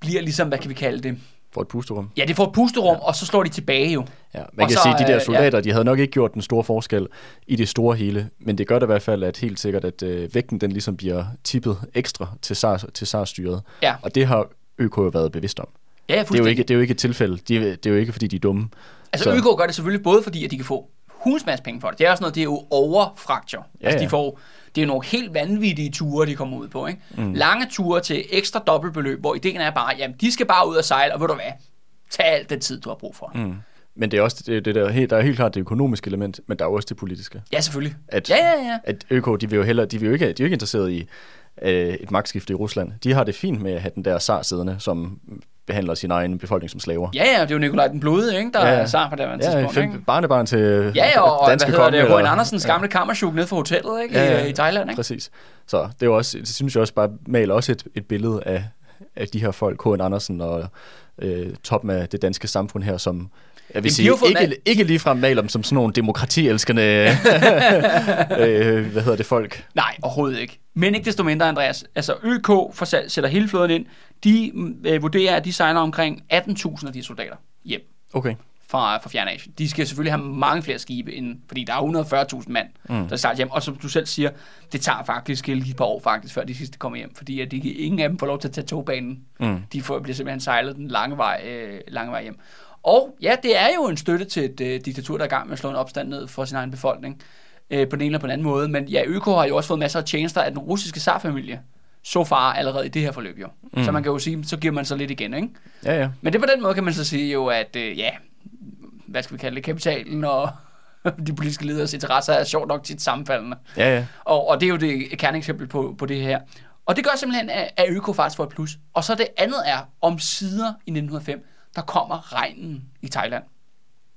bliver ligesom, hvad kan vi kalde det? For et pusterum. Ja, det får et pusterum, ja. og så slår de tilbage jo. Ja, man Og kan så, sige, at de der øh, soldater, ja. de havde nok ikke gjort den store forskel i det store hele, men det gør da i hvert fald, at helt sikkert, at øh, vægten den ligesom bliver tippet ekstra til SARS, til SARS-styret. Ja. Og det har ØK jo været bevidst om. Ja, ja Det er, jo ikke, det er jo ikke et tilfælde. De, det er jo ikke, fordi de er dumme. Altså, Så- ØK gør det selvfølgelig både fordi, at de kan få hulens masse penge for det. Det er også noget, det er jo overfraktur. Ja, altså, de får, det er jo nogle helt vanvittige ture, de kommer ud på. Ikke? Mm. Lange ture til ekstra dobbeltbeløb, hvor ideen er bare, jamen, de skal bare ud og sejle, og ved du hvad? Tag alt den tid, du har brug for. Mm. Men det er også det, det der, helt, der er helt klart det økonomiske element, men der er også det politiske. Ja, selvfølgelig. At, Ja, ja, ja. At ØK, de vil jo heller, de vil jo ikke, de er jo ikke interesseret i øh, et magtskifte i Rusland. De har det fint med at have den der zar siddende, som behandler sin egen befolkning som slaver. Ja, ja, det er jo Nikolaj den Blodige, ikke, der Ja, ja, ja. er sar på det her Ja, tidspunkt. fem, ikke? barnebarn til Ja, ja, og danske hvad hedder konge, det, Andersens gamle kammerchuk nede for hotellet, ikke, Ja, ja. I, i Thailand, ikke? Præcis. Så det er også, det synes jeg også bare maler også et, et billede af, af de her folk, H.N. Andersen og øh, toppen af det danske samfund her, som jeg vil sige, ikke, ikke ligefrem maler dem som sådan nogle demokratielskende øh, hvad hedder det, folk. Nej, overhovedet ikke. Men ikke desto mindre, Andreas. Altså ØK for sætter hele flåden ind. De øh, vurderer, at de sejler omkring 18.000 af de soldater hjem Okay. fra, fra Fjernasien. De skal selvfølgelig have mange flere skibe, end, fordi der er 140.000 mand, mm. der sejler hjem. Og som du selv siger, det tager faktisk lige et par år, faktisk, før de sidste kommer hjem. Fordi at de, ingen af dem får lov til at tage togbanen. Mm. De får, bliver simpelthen sejlet den lange vej, øh, lange vej hjem. Og ja, det er jo en støtte til et øh, diktatur, der er i gang med at slå en opstand ned for sin egen befolkning. Øh, på den ene eller på den anden måde. Men ja, ØK har jo også fået masser af tjenester af den russiske zarfamilie. Så far allerede i det her forløb jo. Mm. Så man kan jo sige, så giver man så lidt igen, ikke? Ja, ja. Men det på den måde kan man så sige jo, at øh, ja, hvad skal vi kalde det, kapitalen og de politiske leders interesser er sjovt nok tit sammenfaldende. Ja, ja. Og, og det er jo det kerneeksempel på, på det her. Og det gør simpelthen, at, at Øko faktisk får et plus. Og så det andet er, om sider i 1905, der kommer regnen i Thailand.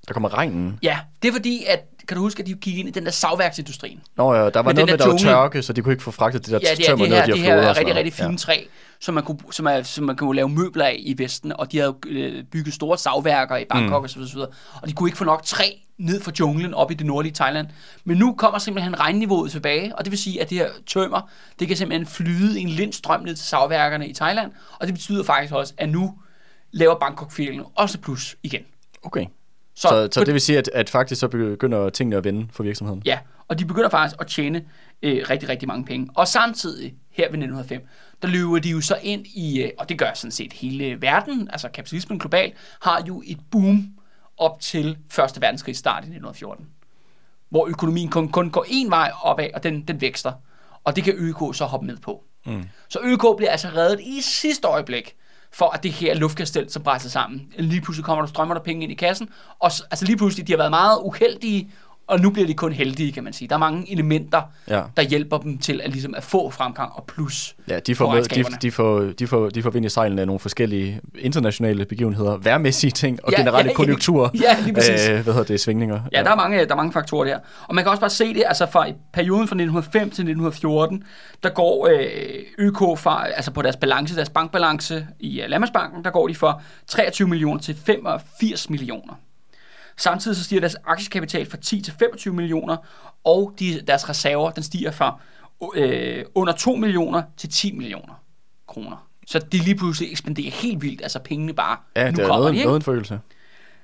Der kommer regnen. Ja, det er fordi, at, kan du huske, at de gik ind i den der savværksindustrien? Nå ja, der var Men den noget med, der var tørke, så de kunne ikke få fragtet det der Ja, det er tømmer det ned her, de det her her floder. og er rigtig, rigtig fine træ, som man, kunne, som, er, som man kunne lave møbler af i Vesten, og de havde øh, bygget store savværker i Bangkok mm. og så videre, så videre, og de kunne ikke få nok træ ned fra junglen op i det nordlige Thailand. Men nu kommer simpelthen regnniveauet tilbage, og det vil sige, at det her tømmer, det kan simpelthen flyde i en lindstrøm ned til savværkerne i Thailand, og det betyder faktisk også, at nu laver Bangkok-filen også plus igen. Okay. Så, Så, så, det vil sige, at, at faktisk så begynder tingene at vende for virksomheden. Ja, og de begynder faktisk at tjene øh, rigtig, rigtig mange penge. Og samtidig, her ved 1905, der løber de jo så ind i, øh, og det gør sådan set hele verden, altså kapitalismen globalt, har jo et boom op til Første Verdenskrig start i 1914, hvor økonomien kun, kun går en vej opad, og den, den vækster. Og det kan ØK så hoppe med på. Mm. Så ØK bliver altså reddet i sidste øjeblik, for at det her luftkastel så brænder sammen. Lige pludselig kommer der strømmer der penge ind i kassen, og altså lige pludselig, de har været meget uheldige, og nu bliver de kun heldige, kan man sige. Der er mange elementer, Ja. der hjælper dem til at, ligesom at få fremgang og plus Ja, de får, med, de, de, får, de, får, de får vind i sejlene af nogle forskellige internationale begivenheder, værmæssige ting og Ja, generelle ja, ja. konjunkturer. Ja, lige præcis. Øh, hvad hedder det? Svingninger. Ja, der er, mange, der er mange faktorer der. Og man kan også bare se det, altså fra perioden fra 1905 til 1914, der går øh, ØK fra, altså på deres balance, deres bankbalance i uh, Landmandsbanken, der går de fra 23 millioner til 85 millioner. Samtidig så stiger deres aktiekapital fra 10 til 25 millioner, og de, deres reserver, den stiger fra øh, under 2 millioner til 10 millioner kroner. Så de lige pludselig ekspanderer helt vildt, altså pengene bare, Ja, nu det er kommer noget, de, ikke? noget en følelse.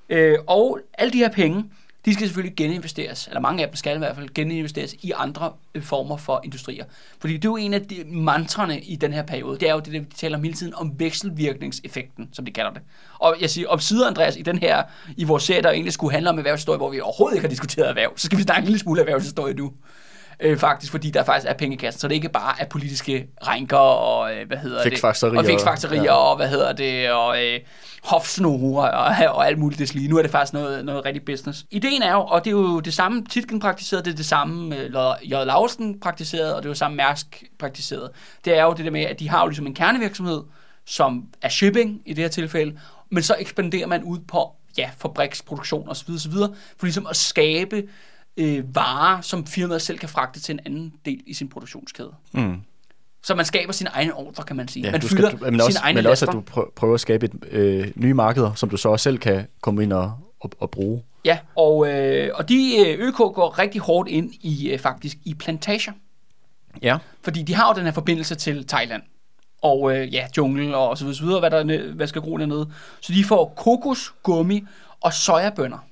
Øh, og alle de her penge, de skal selvfølgelig geninvesteres, eller mange af dem skal i hvert fald geninvesteres i andre øh, former for industrier. Fordi det er jo en af de mantrene i den her periode, det er jo det, vi taler om hele tiden, om vekselvirkningseffekten, som de kalder det. Og jeg siger, om sider, Andreas, i den her, i vores serie, der egentlig skulle handle om erhvervshistorie, hvor vi overhovedet ikke har diskuteret erhverv, så skal vi snakke en lille smule erhvervshistorie nu. Øh, faktisk, fordi der faktisk er penge i kassen, så det ikke bare er politiske rænker og, øh, hvad hedder det? Og fiksfakserier, Ja. og hvad hedder det, og øh, hofsnore og, og alt muligt deslige. Nu er det faktisk noget, noget rigtig business. Ideen er jo, og det er jo det samme Titken praktiseret, det er det samme øh, J. Lausten praktiseret, og det er jo samme Mærsk praktiseret. Det er jo det der med, at de har jo ligesom en kernevirksomhed, som er shipping i det her tilfælde, men så ekspanderer man ud på ja, fabriksproduktion osv. osv. for ligesom at skabe øh, varer, som firmaet selv kan fragte til en anden del i sin produktionskæde. Mm. Så man skaber sin egen ordre, kan man sige. Ja, man du fylder skal, men sine også, egne men også, laster. at du prø- prøver at skabe et, øh, nye markeder, som du så også selv kan komme ind og, og, og bruge. Ja, og, øh, og de øh, ØK går rigtig hårdt ind i øh, faktisk i plantager. Ja. Fordi de har jo den her forbindelse til Thailand. Og øh, ja, jungle og så videre, så videre hvad, der er hvad skal gro dernede. Så de får kokos, gummi og sojabønner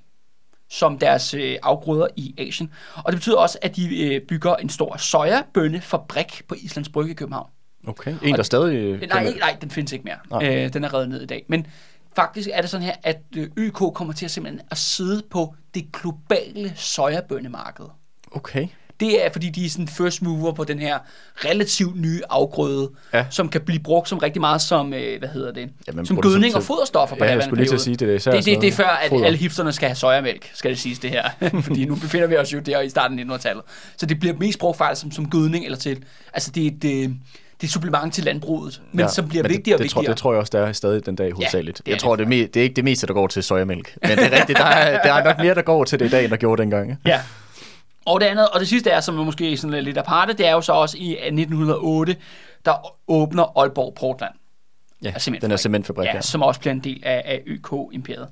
som deres øh, afgrøder i Asien. Og det betyder også, at de øh, bygger en stor sojabønnefabrik på Islands Brygge i København. Okay. En, der stadig... øh, Nej, kan- ikke, nej, den findes ikke mere. Nej. Øh, den er reddet ned i dag. Men faktisk er det sådan her, at øh, ØK kommer til at simpelthen at sidde på det globale sojabønnemarked. Okay. Det er, fordi de er sådan first mover på den her relativt nye afgrøde, Ja. ja. som kan blive brugt som rigtig meget som, øh, hvad hedder det, Jamen, som gødning og foderstoffer på Ja, jeg skulle lige til at sige, det er det, det, sådan det er før, at foder. alle hipsterne skal have sojamælk, skal det siges det her. fordi nu befinder vi os jo der i starten af 1900-tallet. Så det bliver mest brugt faktisk som, som gødning, eller til, altså det er et, øh, det er supplement til landbruget, men ja, som bliver men vigtigere og det, det, tror, vigtigere. det tror jeg også, der er stadig den dag hovedsageligt. det er jeg tror, det. det, me, det er ikke det meste, der går til sojamælk. Men det er rigtigt, der er, der er nok mere, der går til det i dag, end der gjorde dengang. Ja. Og det andet, og det sidste er, som er måske sådan lidt aparte, det er jo så også i 1908, der åbner Aalborg Portland. Ja, den er cementfabrik, ja. ja, som også bliver en del af, af ØK-imperiet.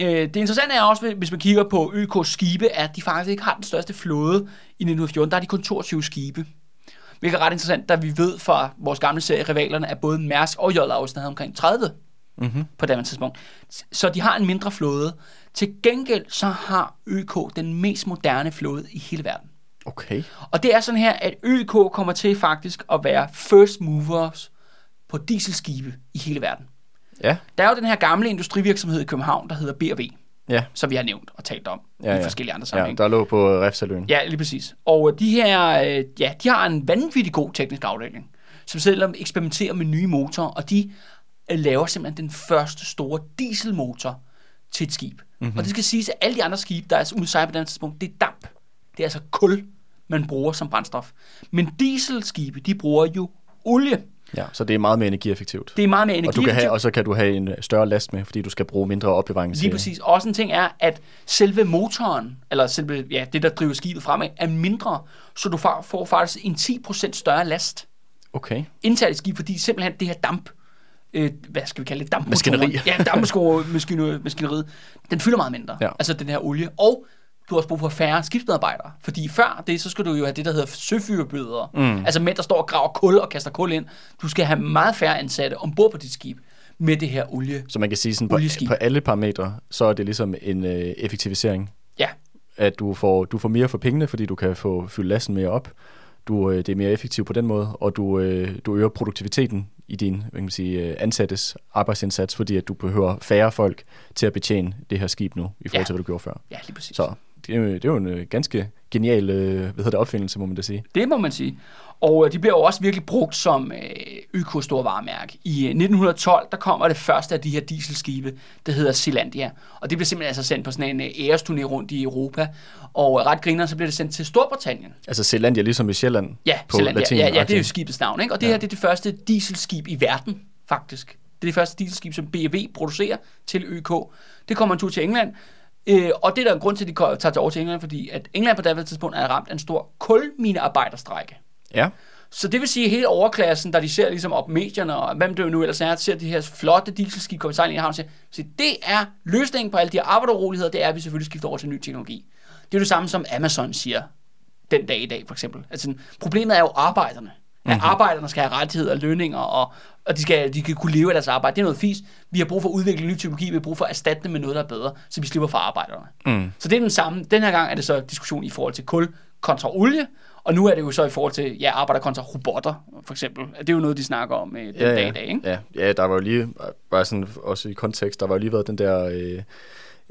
Øh, det interessante er også, hvis man kigger på ØK's skibe, at de faktisk ikke har den største flåde i 1914. Der er de kun 22 skibe. Hvilket er ret interessant, da vi ved fra vores gamle serie Rivalerne, at både Mærsk og J. Lausen havde omkring 30 Mm-hmm. på det tidspunkt. Så de har en mindre flåde. Til gengæld så har ØK den mest moderne flåde i hele verden. Okay. Og det er sådan her, at ØK kommer til faktisk at være first movers på dieselskibe i hele verden. Ja, Der er jo den her gamle industrivirksomhed i København, der hedder B&V, ja. som vi har nævnt og talt om Ja, i ja. forskellige andre ja sammenhænge. der lå på Refsaløen. Ja, lige præcis. Og de her, øh, ja, de har en vanvittig god teknisk afdeling, som selv eksperimenterer med nye motorer, og de øh, laver simpelthen den første store dieselmotor til et skib. Mhm. Mm-hmm. Og det skal siges, at alle de andre skibe, der er udsejlet på den tidspunkt, det er damp. Det er altså kul, man bruger som brændstof. Men dieselskibe, de bruger jo olie. Ja, så det er meget mere energieffektivt. Det er meget mere og, du kan energieffektivt. have, og så kan du have en større last med, fordi du skal bruge mindre opbevaring Lige præcis. Også en ting er, at selve motoren, eller selve, ja, det, der driver skibet fremad, er mindre, så du får, får faktisk en 10% større last Okay. indsat i skib, fordi simpelthen det her damp, øh, hvad skal vi kalde det, dampmotoren. Maskineri. Ja, dampmaskineriet, den fylder meget mindre. Ja. Altså den her olie. Og du har også brug for færre skibsmedarbejdere. Fordi før det, så skal du jo have det, der hedder søfyrbøder. Mm. Altså mænd, der står og graver kul og kaster kul ind. Du skal have meget færre ansatte ombord på dit skib med det her olie. Så man kan sige sådan, på, på alle parametre, så er det ligesom en øh, effektivisering. Ja, At du får, du får mere for pengene, fordi du kan få fyldt lasten mere op. du, øh, det er mere effektivt på den måde, og du, øh, du øger produktiviteten i din hvad kan man sige, øh, ansattes arbejdsindsats, fordi at du behøver færre folk til at betjene det her skib nu, i forhold Ja. til, hvad du gjorde før. Ja, lige præcis. Så det er, jo- det er jo en øh, ganske genial øh, hvad hedder det, opfindelse, må man da sige. Det må man sige. Og øh, de bliver jo også virkelig brugt som øh, store varemærke. I øh, 1912, der kommer det første af de her dieselskibe, der hedder Zealandia. Og det bliver simpelthen altså sendt på sådan en æresturné rundt i Europa. Og ret griner, så bliver det sendt til Storbritannien. Altså Zealandia, ligesom i Sjælland Ja, på Zealandia. latin. ja, ja, det er jo skibets navn. Ikke? Og det Ja. her det er det første dieselskib i verden, faktisk. Det er det første dieselskib, som BAV producerer til ØK. Det kommer en tur til England. Øh, og det er der en grund til, at de tager til over til England, fordi at England på daværende tidspunkt er ramt af en stor kulminearbejderstrække. Ja, Så det vil sige, at hele overklassen, der de ser ligesom op medierne, og hvem det jo nu ellers er, ser de her flotte dieselskib komme sejlende i havnen, og siger, det er løsningen på alle de her arbejderoligheder, det er, at vi selvfølgelig skifter over til ny teknologi. Det er det samme, som Amazon siger den dag i dag, for eksempel. Altså, problemet er jo arbejderne. At Mhm. arbejderne skal have rettigheder og lønninger, og, og de, skal, de kan kunne leve af deres arbejde. Det er noget fis. Vi har brug for at udvikle ny teknologi, vi har brug for at erstatte det med noget, der er bedre, så vi slipper for arbejderne. Mm. Så det er den samme. Den her gang er det så diskussion i forhold til kul kontra olie, og nu er det jo så i forhold til ja, arbejder kontra robotter, for eksempel. Det er jo noget, de snakker om øh, den ja, dag i dag, ikke? Ja, ja, der var jo lige, bare sådan også i kontekst, der var jo lige været den der, øh,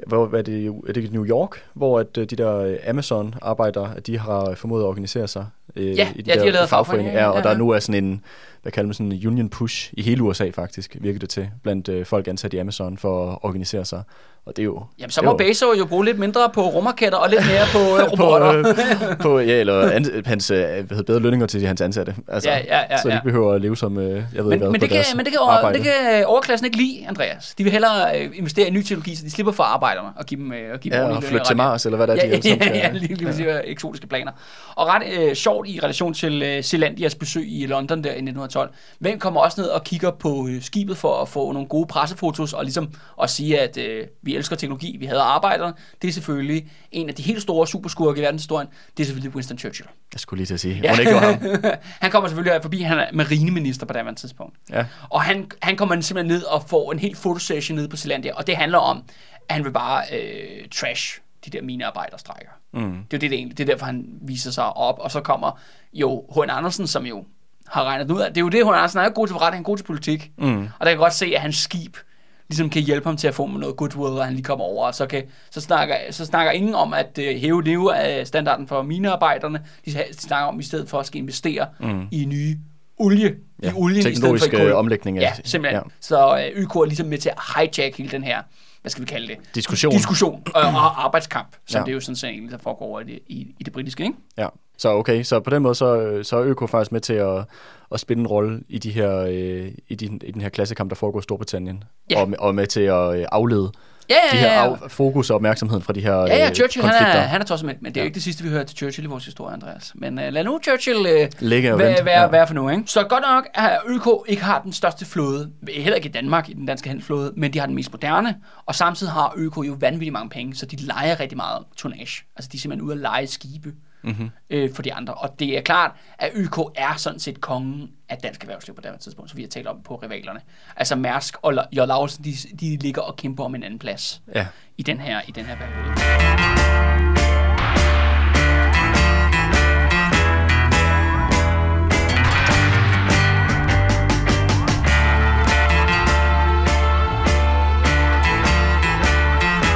hvor, hvad er, det, er det New York, hvor at øh, de der øh, Amazon-arbejdere, at de har formået at organisere sig øh, Ja, i ja, de har lavet fagforeninger, ja, og ja, der ja. nu er sådan en, hvad kalder man sådan en union push i hele USA faktisk, virker det til, blandt øh, folk ansat i Amazon for at organisere sig. Og det er jo... Jamen, så må Bezos jo bruge lidt mindre på rumraketter og lidt mere på øh, robotter. på, øh, på, ja, eller an, hans øh, hvad hedder, bedre lønninger til hans ansatte. Altså, Ja, ja, ja, så de ja. behøver at leve som, øh, jeg ved men, ikke hvad, men, det kan, men det kan, over, det kan overklassen ikke lide, Andreas. De vil hellere øh, investere i ny teknologi, så de slipper for arbejderne og give dem, øh, og give dem Ja, ordentlige og flytte til. Mars, eller hvad der er, ja, de ja, skal- ja, lige, lige ja. eksotiske planer. Og ret øh, sjovt i relation til øh, Zealandias besøg i London der i 1912. Hvem kommer også ned og kigger på øh, skibet for at få nogle gode pressefotos og ligesom at sige, at øh, vi elsker teknologi, vi hader arbejderne. Det er selvfølgelig en af de helt store superskurke i verdenshistorien. Det er selvfølgelig Winston Churchill. Jeg skulle lige til at sige, ja. det ikke ham. han kommer selvfølgelig forbi, han er marineminister på daværende tidspunkt. Ja. Og han, han kommer simpelthen ned og får en helt fotosession nede på Zealandia, og det handler om, at han vil bare øh, trash de der minearbejderstrækker. Mm. Det er jo det, det, egentlig, det er derfor, han viser sig op, og så kommer jo H.N. Andersen, som jo har regnet det ud af. Det er jo det, H.N. Andersen er jo god til forretning, han er god til politik. Mm. Og der kan godt se, at hans skib ligesom kan hjælpe ham til at få noget goodwill, og han lige kommer over, og så, kan, så, snakker, så snakker ingen om at øh, hæve standarden for minearbejderne. De snakker om i stedet for at skal investere Mm. i nye olie, Ja, i olien i stedet for i kul. øh, omlægning af Ja, simpelthen. Ja. Så øh, YK er ligesom med til at hijack hele den her, hvad skal vi kalde det? Diskussion. Diskussion og, og arbejdskamp, som Ja. det er jo sådan set egentlig, der foregår i det, i, i det britiske, ikke? Ja. Så okay, så på den måde, så, så er ØK faktisk med til at, at spille en rolle i, de her, øh, i, de, i den her klassekamp, der foregår i Storbritannien. Ja. Og, med- og med til at øh, aflede Ja, de ja, her ja. af, fokus og opmærksomheden fra de her Ja, ja, øh, Churchill, han er, han er tosset med, men det er jo ikke det sidste, vi hører til Churchill i vores historie, Andreas. Men uh, lad nu Churchill uh, Ligge og hvad, vente. hvad, Ja. hvad for nu, ikke? Så godt nok, at ØK ikke har den største flåde, heller ikke i Danmark, i den danske handelsflåde, men de har den mest moderne, og samtidig har ØK jo vanvittigt mange penge, så de leger rigtig meget tonnage. Altså, de er simpelthen ude at lege skibe Mm-hmm. øh, for de andre. Og det er klart, at ØK er sådan set kongen af dansk erhvervsliv på det tidspunkt, så vi har talt om på rivalerne. Altså Mærsk og J. Lausen, de, de ligger og kæmper om en anden plads Ja. i den her, i den her periode.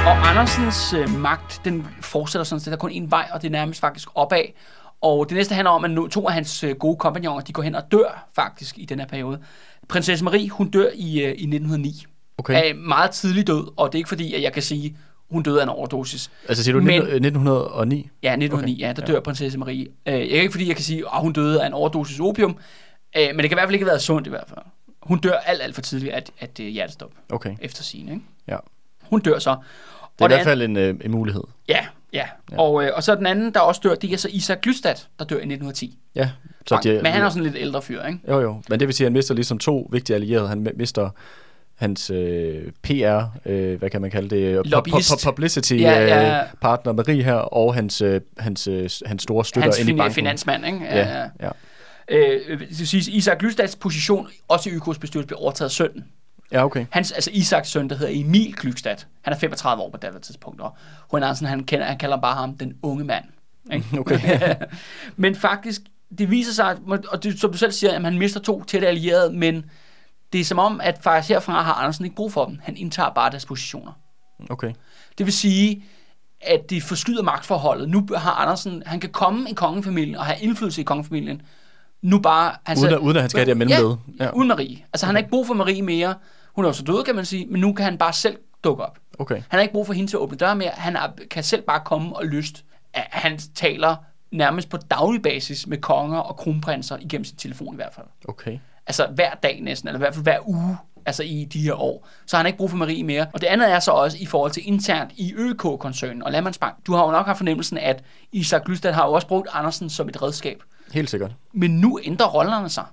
Og Andersens øh, magt, den fortsætter sådan set. Der er kun en vej, og det er nærmest faktisk opad. Og det næste handler om, at to af hans øh, gode kompagnoner, de går hen og dør faktisk i den her periode. Prinsesse Marie, hun dør i, øh, i 1909. Okay. Af meget tidlig død, og det er ikke fordi, at jeg kan sige, hun døde af en overdosis. Altså siger du Men- 19- 1909? Ja, 1909, okay. ja, der dør ja. prinsesse Marie. Øh, jeg kan ikke fordi, jeg kan sige, at hun døde af en overdosis opium, øh, men det kan i hvert fald ikke have været sundt i hvert fald. Hun dør alt, alt for tidligt af at, at hjertestop, Okay, efter sin, ikke? ja. Hun dør så. Det er Og i hvert fald en, øh, en mulighed. Ja, ja. ja. Og, øh, og så den anden, der også dør, det er så Isak Glystad, der dør i 1910. Ja. Så de, men han er også en lidt ældre fyr, ikke? Jo, jo. Men det vil sige, at han mister ligesom to vigtige allierede. Han mi- mister hans øh, PR, øh, hvad kan man kalde det, Pu- Lobbyist. pu- publicity Ja, ja. Øh, partner Marie her, og hans, øh, hans, øh, hans store støtter Hans ind i banken. finansmand, ikke? Ja, ja. Øh, det vil sige, Isak Glystads position, også i YK's bestyrelse, bliver overtaget af sønnen. Ja, okay. Hans, altså Isaks søn, der hedder Emil Glykstad, han er 35 år på det tidspunkt, og H.N. Andersen, han, kender, han kalder bare ham den unge mand. Ikke? Okay. Men faktisk, det viser sig, og det, som du selv siger, at han mister to tætte allierede, men det er som om, at faktisk herfra har Andersen ikke brug for dem. Han indtager bare deres positioner. Okay. Det vil sige, at det forskyder magtforholdet. Nu har Andersen, han kan komme i kongefamilien og have indflydelse i kongefamilien. Nu bare... Altså, uden, at, uden at han skal have det mellemled. Ja, ja, uden Marie. Altså, han har ikke brug for Marie mere. Hun er jo så død, kan man sige, men nu kan han bare selv dukke op. Okay. Han har ikke brug for hende til at åbne døre mere. Han er, kan selv bare komme og lyst. Han taler nærmest på daglig basis med konger og kronprinser igennem sin telefon i hvert fald. Okay. Altså hver dag næsten, eller i hvert fald hver uge altså i de her år. Så har han ikke brug for Marie mere. Og det andet er så også i forhold til internt i ØK-koncernen og Landmandsbank. Du har jo nok haft fornemmelsen, at Isak Lystad har jo også brugt Andersen som et redskab. Helt sikkert. Men nu ændrer rollerne sig.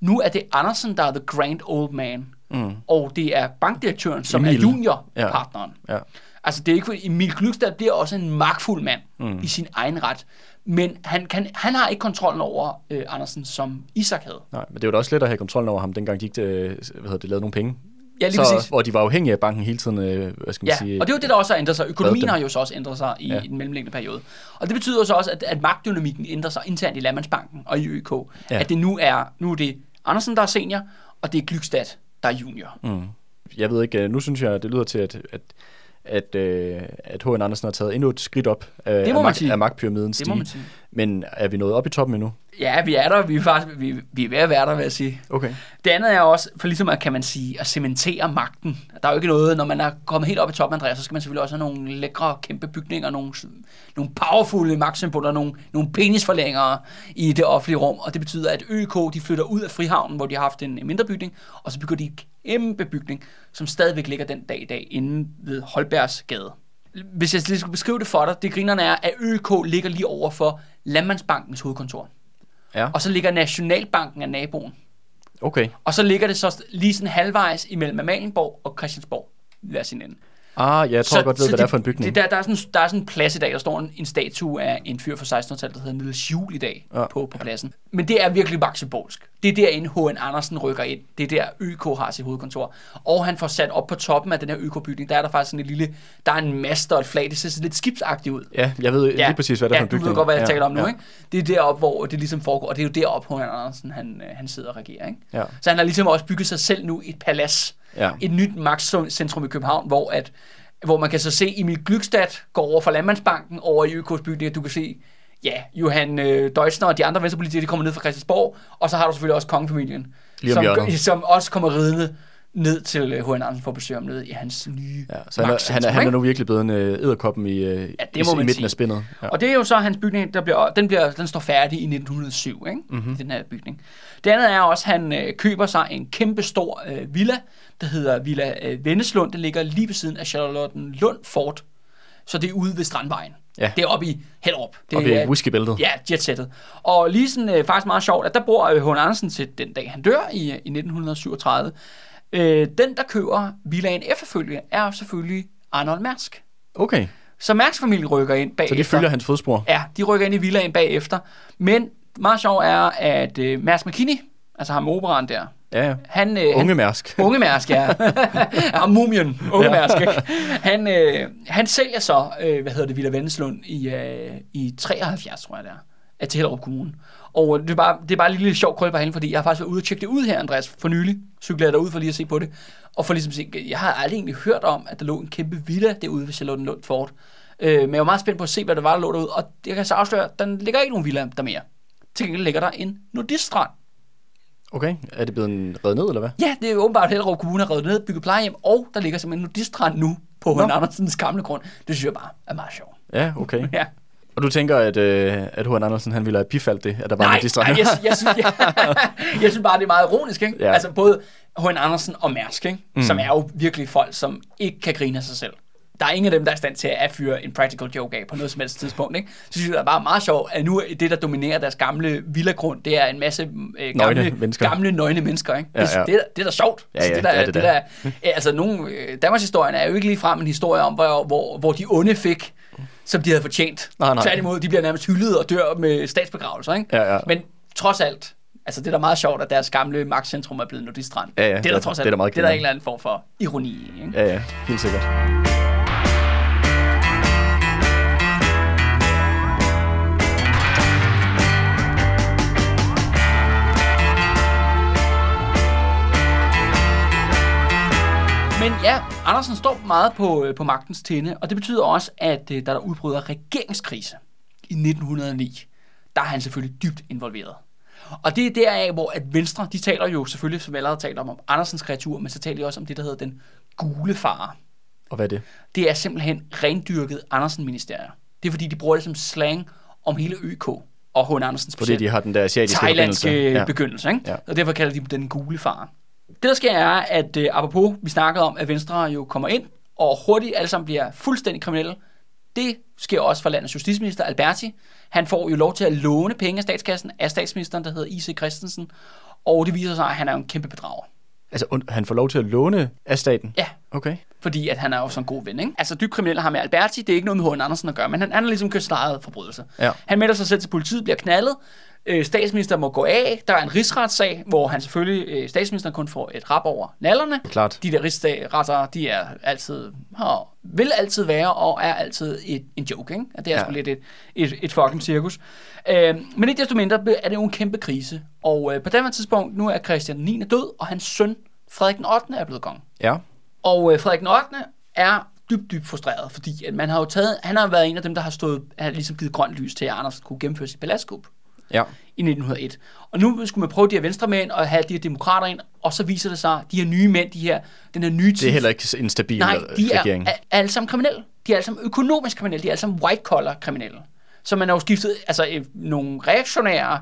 Nu er det Andersen, der er the grand old man. Mm. Og det er bankdirektøren, som Emil. er juniorpartneren. Ja. Altså, det er ikke fordi Emil Glykstad bliver også en magtfuld mand Mm. i sin egen ret. Men han, kan, han har ikke kontrollen over øh, Andersen, som Isak havde. Nej, men det jo da også let at have kontrollen over ham, dengang de ikke øh, hvad hedder det, lavede nogle penge. Ja, lige så, præcis. Hvor de var afhængige af banken hele tiden, øh, hvad skal man Ja, sige. og det er jo det, der også har ændret sig. Økonomien har jo så også ændret sig i, Ja. ja. den mellemliggende periode. Og det betyder så også, at, at magtdynamikken ændrer sig internt i Landmandsbanken og i ØK. Ja. Ja. At det nu er, nu er det Andersen, der er senior, og det er Glykstad, der er junior. Mm. Jeg ved ikke, øh, nu synes jeg, det lyder til, at, at, at, øh, at H.N. Andersen har taget endnu et skridt op af, Det må af, man sige. af man stige. Men er vi nået op i toppen endnu? Ja, vi er der. Vi er, faktisk, vi, vi er ved at være der, vil jeg sige. Okay. Det andet er også, for ligesom at, kan man sige, at cementere magten. Der er jo ikke noget, når man er kommet helt op i toppen, Andreas, så skal man selvfølgelig også have nogle lækre, kæmpe bygninger, nogle, nogle powerfule magtsymboler, nogle, nogle penisforlængere i det offentlige rum. Og det betyder, at ØK de flytter ud af Frihavnen, hvor de har haft en, en mindre bygning, og så bygger de en kæmpe bygning, som stadigvæk ligger den dag i dag inde ved Holbergs gade. Hvis jeg lige skulle beskrive det for dig, det grinerne er, at ØK ligger lige over for Landmandsbankens hovedkontor. Ja, Og så ligger Nationalbanken af naboen. okay. Og så ligger det så lige sådan halvvejs imellem Amalienborg og Christiansborg. Hver sin ende. Ah, ja, jeg tror jeg godt ved, hvad det er for en bygning. Det, der, der, er sådan, der er sådan en plads i dag, der står en, en statue af en fyr fra 1600-tallet, der hedder Niels Juhl i dag Ja. ja. på, på pladsen. Men det er virkelig magtsymbolsk. Det er derinde H.N. Andersen rykker ind. Det er der ØK har sit hovedkontor. Og han får sat op på toppen af den her ØK-bygning, der er der faktisk sådan et lille, der er en mast og et flag, det ser sådan lidt skibsagtigt ud. Ja, jeg ved lige præcis, hvad det er ja, for en bygning. du ved godt, hvad jeg ja, taler om nu, ja. ikke? Det er deroppe, hvor det ligesom foregår, og det er jo deroppe, H.N. Andersen, han, øh, han sidder og regerer, ikke? Ja. Så han har ligesom også bygget sig selv nu et palads. Ja. Et nyt magtcentrum i København, hvor, at, hvor man kan så se Emil Glykstad gå over fra Landmandsbanken over i ØK's bygning, du kan se, ja, Johan øh, Deutzner og de andre venstrepolitikere, de kommer ned fra Christiansborg, og så har du selvfølgelig også kongefamilien, Lige som, som også kommer ridende ned til øh, H.N. Andersen for at besøge ham nede i hans nye Ja, så han er, han, er, han er nu virkelig blevet en øh, edderkoppen i, øh, Ja, det i, må i man midten sige. af spindet. Ja. Og det er jo så hans bygning, der bliver, den, bliver, den står færdig i 1907, ikke? Mhm. Mm-hmm. den her bygning. Det andet er også, at han øh, køber sig en kæmpe stor øh, villa, der hedder Villa øh, Venneslund. Den ligger lige ved siden af Charlottenlund Fort. Så det er ude ved Strandvejen. Ja. Det er oppe i Hellerup. Det Oppe i er, whiskybæltet. Ja, jetsettet. Og lige sådan øh, faktisk meget sjovt, at der bor øh, H. Andersen til den dag, han dør i, øh, i 1937. Øh, den, der køber villaen efterfølgende, er selvfølgelig Arnold Mærsk. Okay, Så Mærsk-familien rykker ind bagefter. så de følger hans fodspor. Ja, de rykker ind i villaen bagefter. Men meget sjovt er, at øh, Mads McKinney, altså ham operan der, Ja, ja. han... Øh, Unge han, Mærsk. Unge Mærsk, ja. ja mumien, unge Ja. Mærsk. Ikke? Han, øh, han sælger så, øh, hvad hedder det, Villa Venneslund i, øh, i 73, tror jeg det er, til Hellerup Kommune. Og det er bare, det er bare en lille sjov krøl på hende, fordi jeg har faktisk været ude og tjekke det ud her, Andreas, for nylig. Cyklede jeg derud for lige at se på det. Og for ligesom at se, jeg har aldrig egentlig hørt om, at der lå en kæmpe villa derude ved Charlottenlund Fort. Øh, men jeg var meget spændt på at se, hvad der var, der lå derude. Og jeg kan så afsløre, at der ligger ikke nogen villa der mere. Til gengæld ligger der en nudiststrand. Okay, er det blevet reddet ned, eller hvad? Ja, det er jo åbenbart, Hellerup Kommune har reddet ned, bygget plejehjem, og der ligger simpelthen en nudiststrand nu på Nå. H. Andersens gamle grund. Det synes jeg bare er meget sjovt. Ja, okay. Ja. Og du tænker, at, øh, at H.N. Andersen han ville have bifaldt det, at der var Nej, en distrakt? nej jeg, jeg, synes, jeg, jeg synes bare, det er meget ironisk. Ikke? Ja. Altså både H. Andersen og Mærsk, ikke? Mm. som er jo virkelig folk, som ikke kan grine af sig selv. Der er ingen af dem, der er i stand til at fyre en practical joke af på noget som helst tidspunkt. Ikke? Så synes jeg, det er bare meget sjovt, at nu er det, der dominerer deres gamle villagrund, det er en masse øh, gamle, Nøgne mennesker. gamle nøgne mennesker. Ikke? Ja, Det, ja. det, er, det er da sjovt. Ja, Altså, det, der, det er det det der, ja, altså, nogle, øh, Danmarks historien er jo ikke lige frem en historie om, hvor, hvor, hvor de onde fik, som de havde fortjent. Nej, nej. Tværtimod, de bliver nærmest hyldet og dør med statsbegravelser. Ikke? Ja, ja. Men trods alt, altså det er da meget sjovt, at deres gamle magtcentrum er blevet nudistrand. Ja, ja, det er det der er- trods det alt, er da meget det er der en eller anden form for ironi. Ikke? Ja, ja, helt sikkert. Ja, Andersen står meget på, øh, på magtens tinde, og det betyder også, at øh, da der udbryder regeringskrise i 1909, der er han selvfølgelig dybt involveret. Og det er deraf, hvor at Venstre, de taler jo selvfølgelig, som vi allerede taler om, om Andersens kreatur, men så taler de også om det, der hedder den gule far. Og hvad er det? Det er simpelthen rendyrket Andersen-ministerier. Det er fordi, de bruger det som slang om hele ØK og H. Andersen Fordi specielt de har den der asiatiske thailandske forbindelse. ja. begyndelse, ikke? Ja. og derfor kalder de dem den gule far. Det der sker er, at uh, apropos, vi snakkede om, at Venstre jo kommer ind, og hurtigt alle sammen bliver fuldstændig kriminelle. Det sker også for landets justitsminister Alberti. Han får jo lov til at låne penge af statskassen af statsministeren, der hedder I.C. Christensen, og det viser sig, at han er en kæmpe bedrager. Altså, han får lov til at låne af staten? Ja, Okay. fordi at han er jo sådan en god ven, ikke? Altså, dybt kriminelle har med Alberti, det er ikke noget med H.N. Andersen at gøre, men han, han har ligesom kørt forbrydelse. Ja. Han melder sig selv til politiet, bliver knaldet, øh, statsministeren må gå af, der er en rigsretssag, hvor han selvfølgelig, øh, statsministeren kun får et rap over nallerne. Klart. De der rigsretter, de er altid, har, vil altid være og er altid et, en joke, ikke? At det er Ja. sgu lidt et, et, et fucking cirkus. Øh, men ikke desto mindre er det jo en kæmpe krise, og øh, på det tidspunkt, nu er Christian 9. død, og hans søn, Frederik den 8. er blevet konge. Ja. Og øh, Frederik den 8. er dybt, dybt frustreret, fordi at man har jo taget, han har været en af dem, der har stået, har ligesom givet grønt lys til, at Anders kunne gennemføre sit paladskup Ja. i 1901. Og nu skulle man prøve de her venstremænd og have de her demokrater ind, og så viser det sig, at de her nye mænd, de her, den her nye Det er heller ikke en stabil Nej, de er, regering. er, alle sammen kriminelle. De er alle sammen økonomisk kriminelle. De er alle sammen white-collar kriminelle. Så man har jo skiftet altså, øh, nogle reaktionære,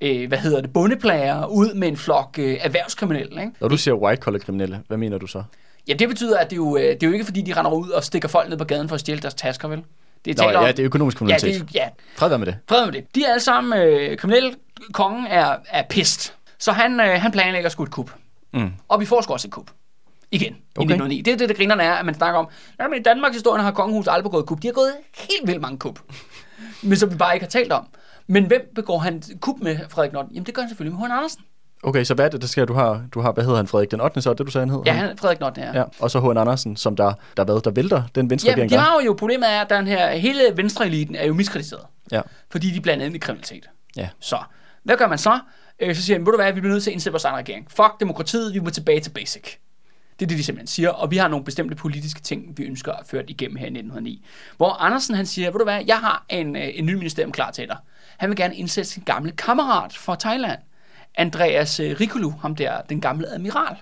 øh, hvad hedder det, bundeplager ud med en flok øh, erhvervskriminelle. Ikke? Når du siger white collar kriminelle, hvad mener du så? Ja, det betyder, at det jo, øh, det er jo ikke fordi, de render ud og stikker folk ned på gaden for at stjæle deres tasker, vel? Det Nå, taler ja, om- det er økonomisk Ja, kriminalitet. det, er- ja, Fred være med det. fred med det. De er alle sammen øh, kriminelle. Kongen er, er pist. Så han, øh, han planlægger sgu et kup. Mm. Og vi får sgu også et kup. Igen. I Okay. 1909. Det er det, der grinerne er, at man snakker om, jamen i Danmarks historie har kongehuset aldrig begået kup. De har gået helt vildt mange kup. Men som vi bare ikke har talt om. Men hvem begår han kup med Frederik Norden? Jamen det gør han selvfølgelig med H. Andersen. Okay, så hvad er det, der sker? Du har, du har hvad hedder han, Frederik den 8. så det, du sagde, han hed? Ja, han, Frederik Norden er. ja. Og så H.N. Andersen, som der, der, hvad, der vælter den venstre regering, de der. har jo, problemet er, at den her, hele venstreeliten er jo miskrediteret. Ja. Fordi de blandt andet i kriminalitet. Ja. Så, hvad gør man så? Øh, så siger han, ved du hvad, vi bliver nødt til at indsætte vores egen regering. Fuck demokratiet, vi må tilbage til basic. Det er det, de simpelthen siger, og vi har nogle bestemte politiske ting, vi ønsker at føre igennem her i 1909. Hvor Andersen han siger, ved du hvad, jeg har en, øh, en ny ministerium klar til dig. Han vil gerne indsætte sin gamle kammerat fra Thailand, Andreas øh, Rikulu, ham der, den gamle admiral.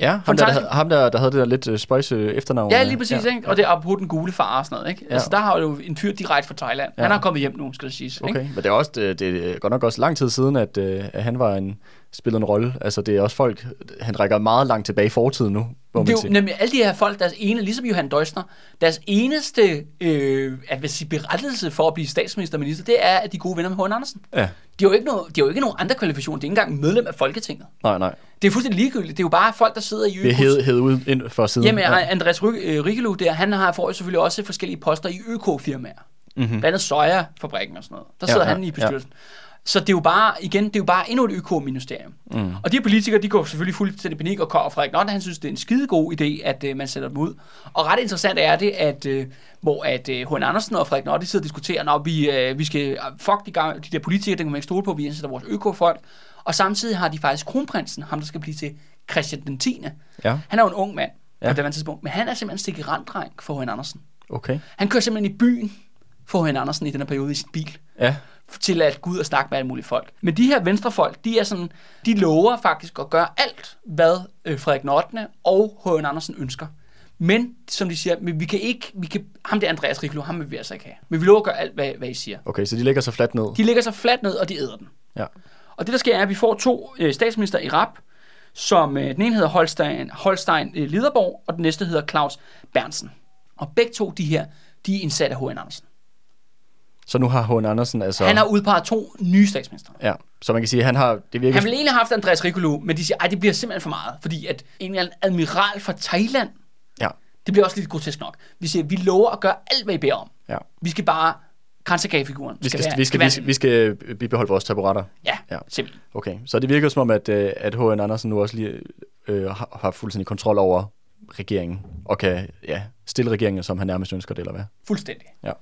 Ja, ham der, Fantastisk. der, ham der, der havde det der lidt uh, spøjse efternavn. Ja, øh, lige præcis, ja. ikke? Og det er apropos den gule far og sådan noget, ikke? Ja. Altså, der har jo en fyr direkte fra Thailand. Ja. Han er kommet hjem nu, skal det siges. Ikke? Okay, men det er også det, det er godt nok også lang tid siden, at, at han var en spillede en rolle. Altså det er også folk, han rækker meget langt tilbage i fortiden nu, man Det er jo nemlig alle de her folk, deres ene, ligesom Johan Døsner, deres eneste øh, at vil sige, berettelse for at blive statsminister og minister, det er, at de gode venner med H. Andersen. Ja, De har jo ikke, noget, de har jo ikke nogen andre kvalifikationer. De er ikke engang medlem af Folketinget. nej, nej. Det er fuldstændig ligegyldigt. Det er jo bare folk, der sidder i Det er hed, hed ud ind for siden. Jamen, ja. ja. Andreas øh, Rikelu der, han har jo selvfølgelig også forskellige poster i ØK-firmaer. Mhm. Blandt andet Soja-fabrikken og sådan noget. Der Ja, sidder ja, han i bestyrelsen. Så det er jo bare, igen, det er jo bare endnu et ØK-ministerium. Mm. Og de politikere, de går selvfølgelig fuldstændig panik, og og Frederik Nott, han synes, det er en skide god idé, at uh, man sætter dem ud. Og ret interessant er det, at uh, hvor at uh, H.N. Andersen og Frederik Nott, de sidder og diskuterer, når vi, uh, vi skal, uh, fuck de, gamle, de der politikere, dem kan man ikke stole på, vi indsætter vores ØK-folk. Og samtidig har de faktisk kronprinsen, ham der skal blive til Christian den 10. Ja, Han er jo en ung mand ja. På det tidspunkt, men han er simpelthen stikkeramt-dreng for H.N. Andersen. okay. Han kører simpelthen i byen for H.N. Andersen i den her periode i sin bil Ja, til at gå ud og snakke med alle mulige folk. Men de her venstrefolk, de er sådan, de lover faktisk at gøre alt, hvad øh, Frederik Nottene og H.N. Andersen ønsker. Men, som de siger, men vi kan ikke, vi kan, ham der Andreas Riklo, ham vil vi altså ikke have. Men vi lover at gøre alt, hvad, hvad I siger. okay, så de lægger sig fladt ned. De lægger sig fladt ned, og de æder den. Ja. Og det, der sker, er, at vi får to øh, statsminister i rap, som øh, den ene hedder Holstein, Holstein øh, Liderborg, og den næste hedder Claus Bernsen. Og begge to, de her, de er indsat af H.N. Andersen. Så nu har H.N. Andersen altså... Så. Han har udpeget to nye statsminister. Ja, så man kan sige, at han har... Det virker... Han ville egentlig have haft Andreas Rikulu, men de siger, at det bliver simpelthen for meget, fordi at en eller anden admiral fra Thailand, Ja, det bliver også lidt grotesk nok. Vi siger, vi lover at gøre alt, hvad I beder om. ja. Vi skal bare kransegagefiguren. Vi skal, være- vi, skal, være- vi, skal, vi skal bibeholde vores taburetter. Ja, Ja. ja, simpelthen. Okay, så det virker som om, at, øh, at H.N. Andersen nu også lige øh, har, har fuldstændig kontrol over regeringen, og kan ja, stille regeringen, som han nærmest ønsker det, eller hvad? Fuldstændig. Ja.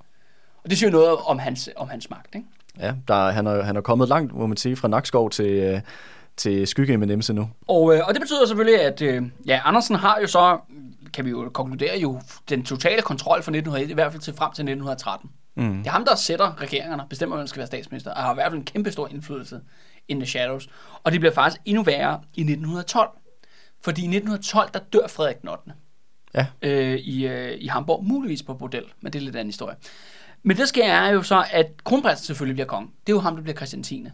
Og det siger jo noget om hans, om hans magt, ikke? Ja, der, han, er, han er kommet langt, må man sige, fra Nakskov til, øh, til Skygge med Nemse nu. Og, øh, og det betyder selvfølgelig, at øh, ja, Andersen har jo så kan vi jo konkludere jo den totale kontrol fra 1901, i hvert fald til frem til 1913. Mm. Det er ham, der sætter regeringerne, bestemmer, hvem der skal være statsminister, og har i hvert fald en kæmpe stor indflydelse in the shadows. Og det bliver faktisk endnu værre i 1912. Fordi i 1912, der dør Frederik den 8. Ja. Øh, i, øh, i Hamburg, muligvis på bordel, men det er lidt anden historie. Men det sker er jo så, at kronprinsen selvfølgelig bliver konge. Det er jo ham, der bliver Christian 10.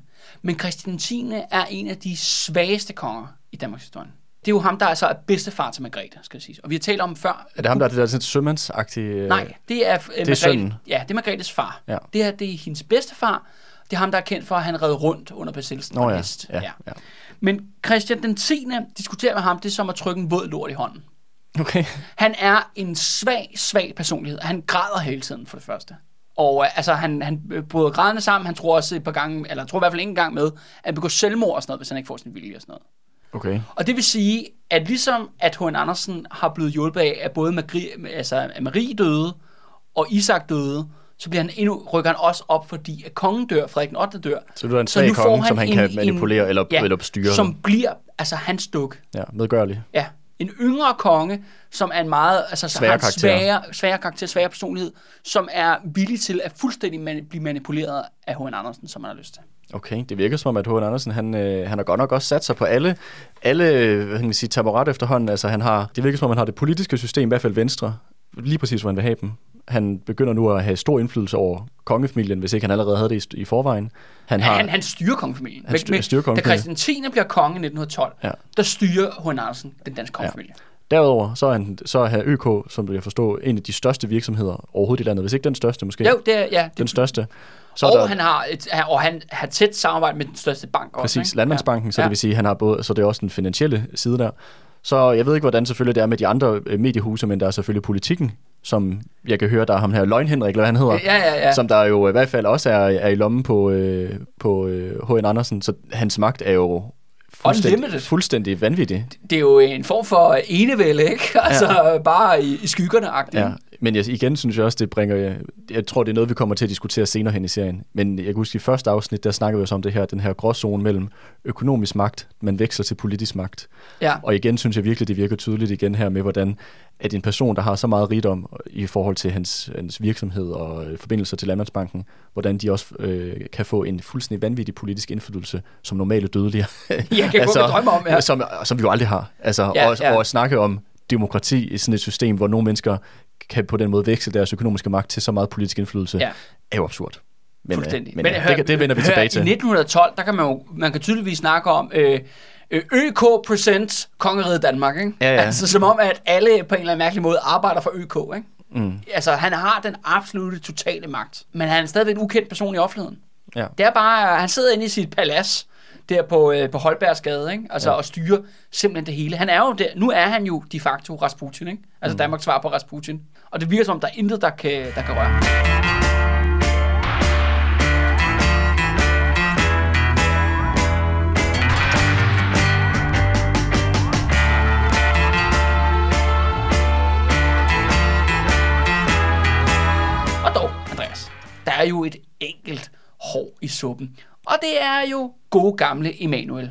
Men Christian 10. er en af de svageste konger i Danmarks historie. Det er jo ham, der altså er bedstefar til Margrethe, skal jeg sige. Og vi har talt om før. Er det ham, der er det der sådan sømandsagtige... øh, Nej, det er, øh, det er sønnen. Ja, det er Margrethes far. Ja. Det, er, det er hendes bedstefar. Det er ham, der er kendt for, at han red rundt under besættelsen Nå ja, hest. ja, ja. Men Christian den 10. diskuterer med ham, det er som at trykke en våd lort i hånden. Okay. Han er en svag, svag personlighed. Han græder hele tiden, for det første. Og øh, altså, han, han bryder grædende sammen. Han tror også et par gange, eller tror i hvert fald ikke engang med, at han begår selvmord og sådan noget, hvis han ikke får sin vilje og sådan noget. Okay. Og det vil sige, at ligesom at H.N. Andersen har blevet hjulpet af, at både Marie, altså, at Marie døde og Isak døde, så bliver han endnu, rykker han også op, fordi at kongen dør, Frederik den 8. dør. Så du er en svag konge, som han en- kan manipulere eller, ja, eller styre. Som bliver, altså hans duk. Ja, medgørlig. Ja, en yngre konge, som er en meget, altså så Svær har. Svære, svære karakter, svær personlighed, som er villig til at fuldstændig man, blive manipuleret af H.N. Andersen, som man har lyst til. Okay, det virker som om, at H.N. Andersen, han, øh, han har godt nok også sat sig på alle, alle hvad kan man sige, taburet efterhånden. Altså, han har, det virker som om, han har det politiske system, i hvert fald venstre, lige præcis, hvor han vil have dem. Han begynder nu at have stor indflydelse over kongefamilien, hvis ikke han allerede havde det i, i forvejen. Han Har, han, han styrer kongefamilien. Han styr- styrer Da kongefamilien. Christian 10. bliver konge i 1912, Ja. der styrer H.N. Andersen den danske kongefamilie. Derudover så er, han, så er ØK, som jeg forstå, en af de største virksomheder overhovedet i landet. Hvis ikke den største, måske. Ja. Jo, det er, ja. Det, Den største. Så og, er der, han har et, og han har tæt samarbejde med den største bank også. Præcis, ikke? Landmandsbanken, så Ja. det vil sige, han har både, så det er også den finansielle side der. Så jeg ved ikke, hvordan selvfølgelig det er med de andre øh, mediehuse, men der er selvfølgelig politikken, som jeg kan høre, der er ham her, Løgn Henrik, eller hvad han hedder, Ja, ja, ja. som der jo i hvert fald også er, er i lommen på, øh, på øh, H.N. Andersen, så hans magt er jo fuldstændig, Unlimited. fuldstændig vanvittig. Det er jo en form for enevælde, ikke? Altså ja. bare i, i skyggerne agtigt. Ja, men jeg, igen synes jeg også, det bringer... Jeg tror, det er noget, vi kommer til at diskutere senere hen i serien. Men jeg kan huske, i første afsnit, der snakkede vi også om det her, den her gråzone mellem økonomisk magt, man veksler til politisk magt. ja. Og igen synes jeg virkelig, det virker tydeligt igen her med, hvordan at en person, der har så meget rigdom i forhold til hans, hans virksomhed og øh, forbindelser til Landmandsbanken, hvordan de også øh, kan få en fuldstændig vanvittig politisk indflydelse, som normale dødelige. Jeg kan altså, godt drømme om, ja. som, som vi jo aldrig har. Altså, ja, og, ja. og at snakke om demokrati i sådan et system, hvor nogle mennesker kan på den måde veksle deres økonomiske magt til så meget politisk indflydelse, Ja. er jo absurd. Men, øh, Fuldstændig. Men, men hør, det, det vender vi hør, tilbage til. I 1912, der kan man jo man kan tydeligvis snakke om øh, øh, ØK presents Kongeriget Danmark, ikke? Ja, ja. Altså som om, at alle på en eller anden mærkelig måde arbejder for ØK, ikke? Mm. Altså, han har den absolute totale magt, men han er stadigvæk en ukendt person i offentligheden. Ja. Det er bare, han sidder inde i sit palads, der på, øh, på Holbergsgade, ikke? Altså, ja. og styrer simpelthen det hele. Han er jo der, nu er han jo de facto Rasputin, ikke? Altså mm. Danmarks svar på Rasputin. Og det virker som om, der er intet, der kan, der kan røre. Og dog, Andreas, der er jo et enkelt hår i suppen. Og det er jo gode gamle Emanuel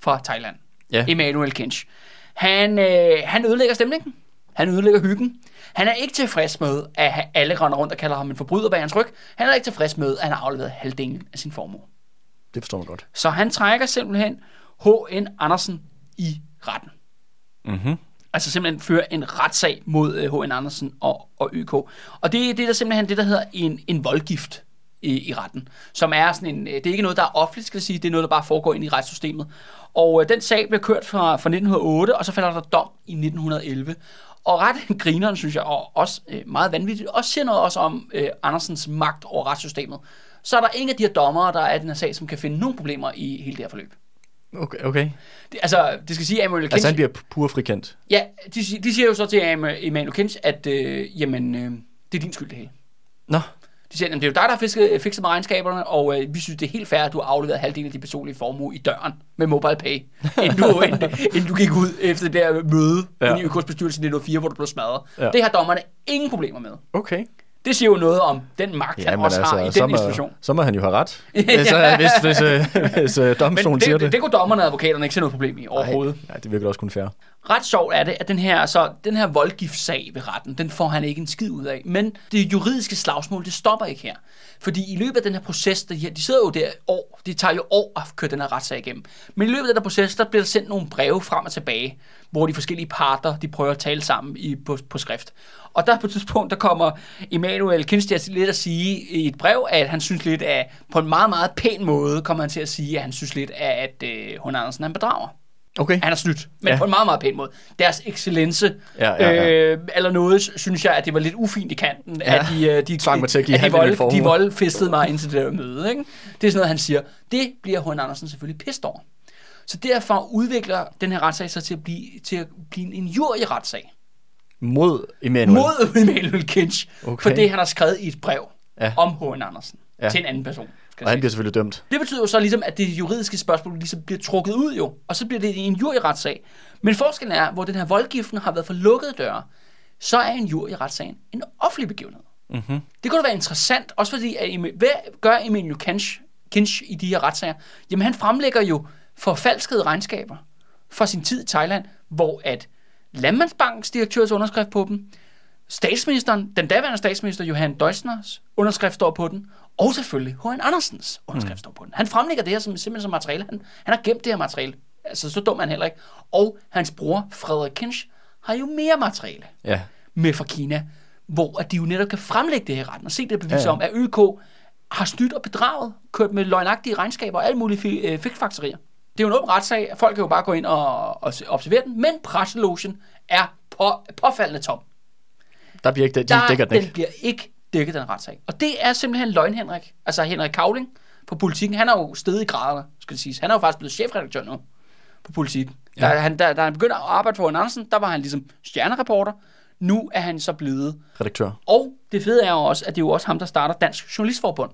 fra Thailand. Ja. Emanuel Kinch. Han, øh, han ødelægger stemningen. Han ødelægger hyggen. Han er ikke tilfreds med, at alle render rundt og kalder ham en forbryder bag hans ryg. Han er ikke tilfreds med, at han har afleveret halvdelen af sin formue. Det forstår man godt. Så han trækker simpelthen H.N. Andersen i retten. Mm-hmm. Altså simpelthen fører en retssag mod øh, H.N. Andersen og, og ØK. Og det, det er der simpelthen det, der hedder en, en voldgift i, i retten. Som er sådan en, øh, det er ikke noget, der er offentligt, skal jeg sige, det er noget, der bare foregår ind i retssystemet. Og øh, den sag blev kørt fra, fra 1908, og så falder der dom i 1911. Og ret grineren, synes jeg, og også øh, meget vanvittigt, også siger noget også om øh, Andersens magt over retssystemet. Så er der ingen af de her dommere, der er den her sag, som kan finde nogle problemer i hele det her forløb. Okay, okay. Det, altså, det skal sige, at Kinch... Altså han bliver pur frikendt. Ja, de, de siger jo så til Emanuel Kinch, at øh, jamen, øh, det er din skyld det hele. Nå, De siger, at det er jo dig, der har fisket, fikset med regnskaberne, og øh, vi synes, det er helt fair, at du har afleveret halvdelen af din personlige formue i døren med mobile pay, inden du, inden, inden du gik ud efter det der møde Ja. ja. i ØK's bestyrelse i 1904, hvor du blev smadret. Ja. Ja. Det har dommerne ingen problemer med. okay. Det siger jo noget om den magt, ja, han også har i den altså, så, må, institution. så må han jo have ret. altså, hvis, hvis, øh, hvis øh, Men domstolen det, siger det, det. det kunne dommerne og advokaterne ikke se noget problem i overhovedet. Nej, det virker også kun fair ret sjovt er det, at den her, så, den her voldgiftssag ved retten, den får han ikke en skid ud af. Men det juridiske slagsmål, det stopper ikke her. Fordi i løbet af den her proces, de, de sidder jo der år, det tager jo år at køre den her retssag igennem. Men i løbet af den her proces, der bliver der sendt nogle breve frem og tilbage, hvor de forskellige parter, de prøver at tale sammen i, på, på skrift. Og der på et tidspunkt, der kommer Emanuel Kinstias lidt at sige i et brev, at han synes lidt af, på en meget, meget pæn måde, kommer han til at sige, at han synes lidt af, at øh, hun Andersen han bedrager. Okay. Han er snydt, men Ja. på en meget, meget pæn måde. Deres excellence, Ja, ja, ja. Øh, eller noget, synes jeg, at det var lidt ufint i kanten, Ja. at de, øh, de, Tvang mig til at give at de, vold, de voldfestede mig ind til det der møde. Ikke? Det er sådan noget, han siger. Det bliver H.N. Andersen selvfølgelig pissed over. Så derfor udvikler den her retssag sig til at blive, til at blive en injurieretssag Mod Emanuel. mod Emanuel Kinch, Okay. for det, han har skrevet i et brev Ja. om H.N. Andersen ja. til en anden person. Skal Og han bliver selvfølgelig dømt. Det betyder jo så ligesom, at det juridiske spørgsmål ligesom bliver trukket ud jo, og så bliver det en injurieretssag. Men forskellen er, hvor den her voldgiften har været for lukkede døre, så er en injurieretssagen en offentlig begivenhed. Mm-hmm. Det kunne da være interessant, også fordi, at Emil, hvad gør Emil Kinch, Kinch i de her retssager? Jamen han fremlægger jo forfalskede regnskaber fra sin tid i Thailand, hvor at Landmandsbankens direktørs underskrift på dem, statsministeren, den daværende statsminister Johan Deussners underskrift står på den, og selvfølgelig H.N. Andersens underskrift mm. står på den. Han fremlægger det her som, simpelthen som materiale. Han, han har gemt det her materiale. Altså, så dum er han heller ikke. Og hans bror, Frederik Kinch, har jo mere materiale Ja. med fra Kina, hvor at de jo netop kan fremlægge det her retten og se det bevis Ja, ja, om, at ØK har snydt og bedraget, kørt med løgnagtige regnskaber og alle mulige fi- øh, fikfaktorier. Det er jo en åben retssag. Folk kan jo bare gå ind og, og se- observere den, men presselogen er på, påfaldende tom. Der bliver ikke, de Der, dækker den den ikke. bliver ikke dækket, den retssag. Og det er simpelthen løgn, Henrik. Altså Henrik Kavling på politikken. Han er jo stedet i graderne, skal siges. Han er jo faktisk blevet chefredaktør nu på politik. Ja. Da, han, da, da han begyndte at arbejde for. Andersen, der var han ligesom stjernereporter. Nu er han så blevet Redaktør. og det fede er jo også, at det er jo også ham, der starter Dansk Journalistforbund.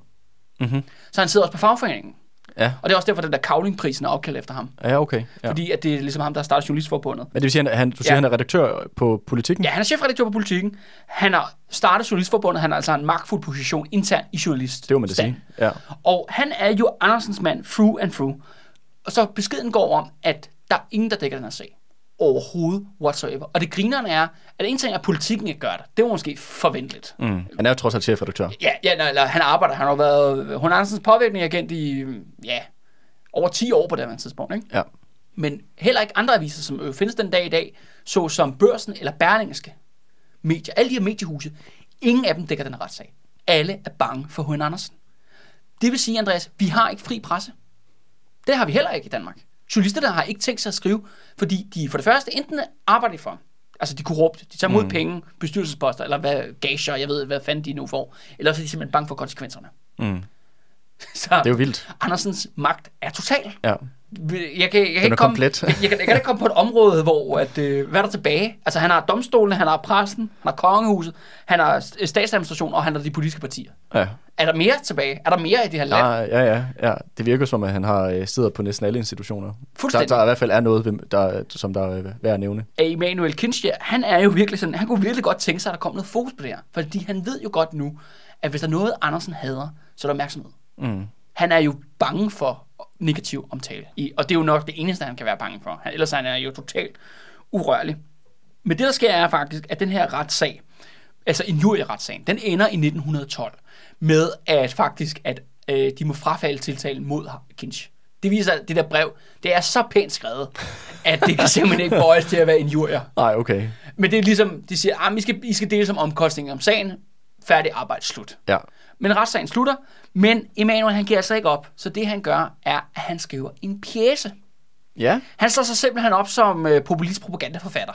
Mhm. Så han sidder også på fagforeningen. Ja. Og det er også derfor, at den der Kavlingprisen er opkaldt efter ham. Ja, okay. Ja. Fordi at det er ligesom ham, der har startet Journalistforbundet. Men det vil sige, at han, du siger, Ja. han er redaktør på politikken? Ja, han er chefredaktør på politikken. Han har startet Journalistforbundet. Han har altså en magtfuld position internt i journalist. Det må man da sige. Ja. Og han er jo Andersens mand, through and through. Og så beskeden går om, at der er ingen, der dækker den her sag. Overhovedet whatsoever. Og det grinerne er, at en ting er, at politikken ikke gør det. Det var måske forventeligt. Mm. Han er jo trods alt chefredaktør. Ja, ja eller, han arbejder. Han har været Hun Andersens påvirkning agent i, ja, over 10 år på det her tidspunkt. Ikke? Ja. Men heller ikke andre aviser, som jo findes den dag i dag, så som Børsen eller Berlingske medier, alle de her mediehuse, ingen af dem dækker den retssag. Alle er bange for H.N. Andersen. Det vil sige, Andreas, vi har ikke fri presse. Det har vi heller ikke i Danmark. Journalisterne har ikke tænkt sig at skrive, fordi de for det første enten arbejder for, altså de er korrupte, de tager imod mm. penge, bestyrelsesposter, eller hvad, gager, jeg ved, hvad fanden de nu får, eller så er de simpelthen bange for konsekvenserne. Mm. Så Det er jo vildt. Andersens magt er total. Ja. Jeg kan, jeg kan, ikke komme, jeg, jeg, kan, jeg kan ikke komme på et område, hvor, at, øh, hvad er der tilbage? Altså, han har domstolene, han har pressen, han har kongehuset, han har statsadministration, og han har de politiske partier. Ja. Er der mere tilbage? Er der mere i det her land? Ja, ja, ja, ja. Det virker som, at han har øh, siddet på næsten alle institutioner. Der, Fuldstændig. der i hvert fald er noget, der, som der er værd at nævne. Emanuel Kinchia, han er jo virkelig sådan, han kunne virkelig godt tænke sig, at der kom noget fokus på det her. Fordi han ved jo godt nu, at hvis der er noget, Andersen hader, så er der opmærksomhed. Mm. Han er jo bange for negativ omtale. I, og det er jo nok det eneste, han kan være bange for. Han, ellers han er han jo totalt urørlig. Men det, der sker, er faktisk, at den her retssag, altså injurieretssagen, den ender i 1912 med, at faktisk, at øh, de må frafalde tiltalen mod Kinch. Det viser, at det der brev, det er så pænt skrevet, at det kan simpelthen ikke bøjes til at være injurier. Nej, okay. Men det er ligesom, de siger, at I skal, I skal dele som omkostninger om sagen, færdig arbejde, slut. Ja. Men retssagen slutter, men Emanuel han giver altså ikke op, så det han gør, er, at han skriver en pjæse. Ja. Han slår sig simpelthen op som øh, populist propagandaforfatter.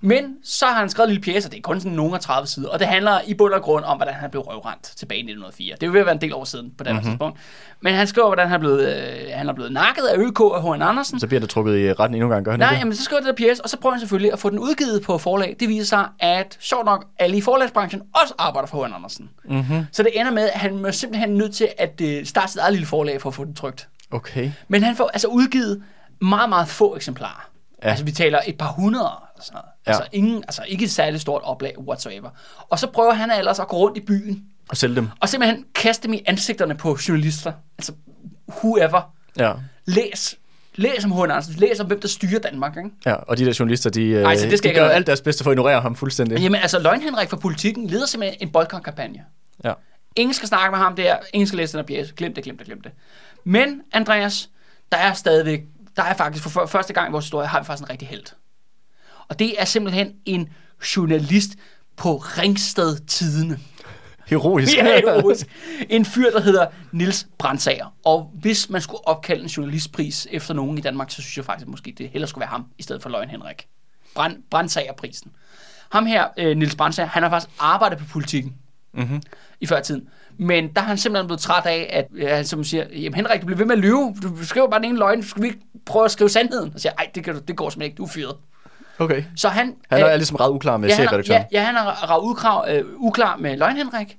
Men så har han skrevet en lille pjæse, og det er kun sådan nogle af 30 sider, og det handler i bund og grund om, hvordan han blev røvrendt tilbage i 1904. Det at være en del år siden på det mm-hmm. tidspunkt. Men han skriver, hvordan han er blevet, øh, han er blevet nakket af ØK og H.N. Andersen. Så bliver det trukket i retten endnu en gang, gør han Nej, det? jamen, så skriver det der pjæse, og så prøver han selvfølgelig at få den udgivet på forlag. Det viser sig, at sjovt nok, alle i forlagsbranchen også arbejder for H.N. Andersen. Mm-hmm. Så det ender med, at han er simpelthen nødt til at øh, starte sit eget lille forlag for at få den trygt. Okay. Men han får altså udgivet meget, meget få eksemplarer. Ja. Altså vi taler et par hundrede eller sådan noget. Ja. Altså, ingen, altså ikke et særligt stort oplag whatsoever. Og så prøver han ellers at gå rundt i byen Og sælge dem. og simpelthen kaste dem i ansigterne på journalister. Altså whoever. Ja. Læs læs om H.N. Andersen, læs om, hvem der styrer Danmark, ikke? Ja, og de der journalister, de, Ej, så det skal de gør alt deres bedste for at ignorere ham fuldstændig. Jamen altså, Løgn Henrik fra politikken leder simpelthen en boykot-kampagne. Ja. Ingen skal snakke med ham der, ingen skal læse den her pjæse, glem det, glem det, glem det. Men, Andreas, der er stadigvæk, der er faktisk for før- første gang i vores historie, har vi faktisk en rigtig held. Og det er simpelthen en journalist på Ringsted Tidene. Heroisk. Ja, heroisk. En fyr, der hedder Nils Brandsager. Og hvis man skulle opkalde en journalistpris efter nogen i Danmark, så synes jeg faktisk, at måske det hellere skulle være ham, i stedet for Løgn Henrik. Brand, Brandsager-prisen. Ham her, øh, Nils Brandsager, han har faktisk arbejdet på politikken mm-hmm. i førtiden. Men der er han simpelthen blevet træt af, at øh, han som siger, jamen Henrik, du bliver ved med at lyve. Du skriver bare den ene løgn. Skal vi ikke prøve at skrive sandheden? Og siger, ej, det, kan du, det går simpelthen ikke. Du er fyret. Okay. Så han... Han er øh, ligesom ret uklar med ja, chefredaktøren. ja, ja, han er rav uklar, øh, uklar med Løgn Henrik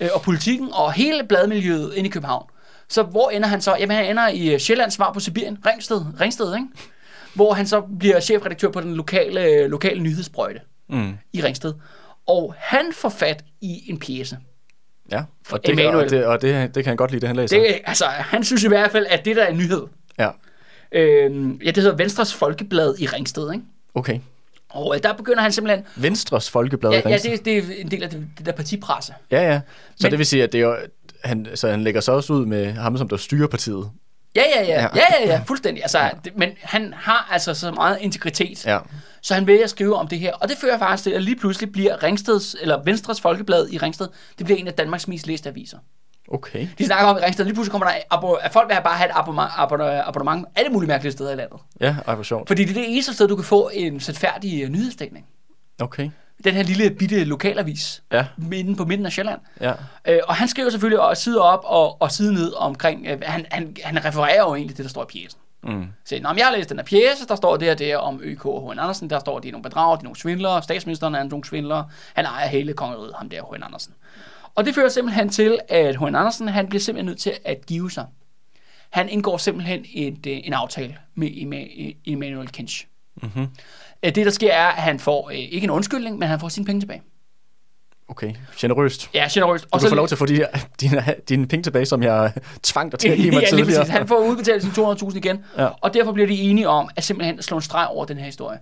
øh, og politikken og hele bladmiljøet inde i København. Så hvor ender han så? Jamen han ender i øh, Sjællands svar på Sibirien, Ringsted, Ringsted ikke? Hvor han så bliver chefredaktør på den lokale, øh, lokale nyhedsbrøjte Mm. i Ringsted. Og han får fat i en pjæse. Ja, og, det, Emanuel. og, det, og det, det kan han godt lide, det han læser. Det, altså, han synes i hvert fald, at det der er en nyhed. Ja, Øh, ja, det hedder Venstres Folkeblad i Ringsted, ikke? Okay. Og øh, der begynder han simpelthen... Venstres Folkeblad Ja, ja det, det er en del af det, det der partipresse. Ja, ja. Så Men- det vil sige, at det er jo, han, så han lægger sig også ud med ham, som der styrer partiet. Ja, ja, ja, Ja. ja, ja, ja fuldstændig. Altså, det, men han har altså så meget integritet, Ja. så han vælger at skrive om det her. Og det fører faktisk til, at lige pludselig bliver Ringsteds, eller Venstres Folkeblad i Ringsted, det bliver en af Danmarks mest læste aviser. Okay. De snakker om i Ringsted, lige pludselig kommer der, abo- at folk vil bare have et abonnement, abonnement, abonnement alle mulige mærkelige steder i landet. Ja, ej, hvor sjovt. Fordi det er det eneste sted, du kan få en sandfærdig øh, nyhedsdækning. Okay. Den her lille bitte lokalavis, Ja, inde på midten af Sjælland. ja. Øh, og han skriver selvfølgelig også side op og, og side ned omkring, øh, han, han, han refererer jo egentlig det, der står i pjæsen. Mm. Så, Nå, men jeg har læst den her pjæse, der står det og det om ØK og H.N. Andersen, der står, de er nogle bedrager, de er nogle svindlere, statsministeren er nogle svindlere, han ejer hele kongeriget, ham der H.N. Andersen. Og det fører simpelthen til, at H.N. Andersen, han bliver simpelthen nødt til at give sig. Han indgår simpelthen et, øh, en aftale med Emma- Emmanuel Kinch. Mm-hmm. Øh, Det, der sker, er, at han får øh, ikke en undskyldning, men han får sine penge tilbage. Okay, generøst. Ja, generøst. Og du får lov til at få dine, dine penge tilbage, som jeg tvang dig til at give mig ja, lige tidligere. præcis. Han får udbetalt sine 200.000 igen, Ja. og derfor bliver de enige om at simpelthen slå en streg over den her historie.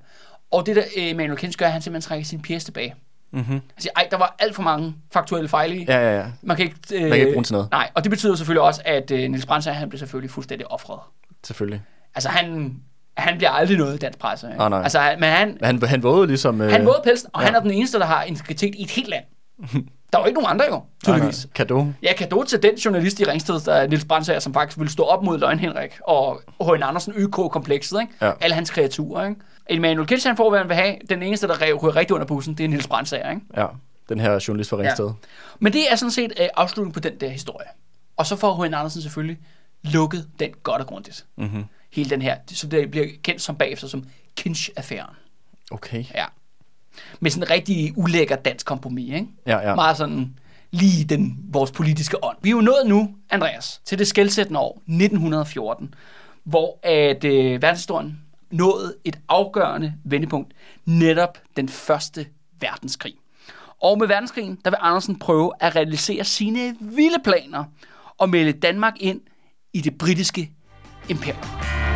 Og det, der øh, Emanuel Kins gør, er, at han simpelthen trækker sin pjæse tilbage. Mm-hmm. Siger, ej, der var alt for mange faktuelle fejl i. Ja, ja, ja. Man kan ikke, øh, Man kan ikke bruge den til noget. Nej, og det betyder selvfølgelig også, at øh, Niels Brandsager, han bliver selvfølgelig fuldstændig offret. Selvfølgelig. Altså, han, han bliver aldrig noget i dansk presse. ikke? Ah, nej. Altså, men han, han, han vågede ligesom... Øh, han vågede pelsen, og ja. han er den eneste, der har integritet i et helt land. Der er jo ikke nogen andre jo, tydeligvis. Kado. Ja, kado til den journalist i Ringsted, der er Niels Brandsager, som faktisk vil stå op mod Løgn Henrik og H.N. Andersen ØK-komplekset, ikke? Ja. Alle hans kreaturer, ikke? Emanuel Kitsch, han får, hvad han vil have. Den eneste, der rev- ryger rigtig under bussen, det er Niels Brandsager, ikke? Ja, den her journalist fra Ringsted. Ja. Men det er sådan set øh, afslutningen på den der historie. Og så får H.N. Andersen selvfølgelig lukket den godt og grundigt. Mm-hmm. Hele den her, som det bliver kendt som bagefter som Kinch-affæren. Okay. Ja. Med sådan en rigtig ulækker dansk kompromis, ikke? Ja, ja. Meget sådan lige den, vores politiske ånd. Vi er jo nået nu, Andreas, til det skældsættende år 1914, hvor at øh, verdenshistorien nåede et afgørende vendepunkt, netop den første verdenskrig. Og med verdenskrigen, der vil Andersen prøve at realisere sine vilde planer og melde Danmark ind i det britiske imperium.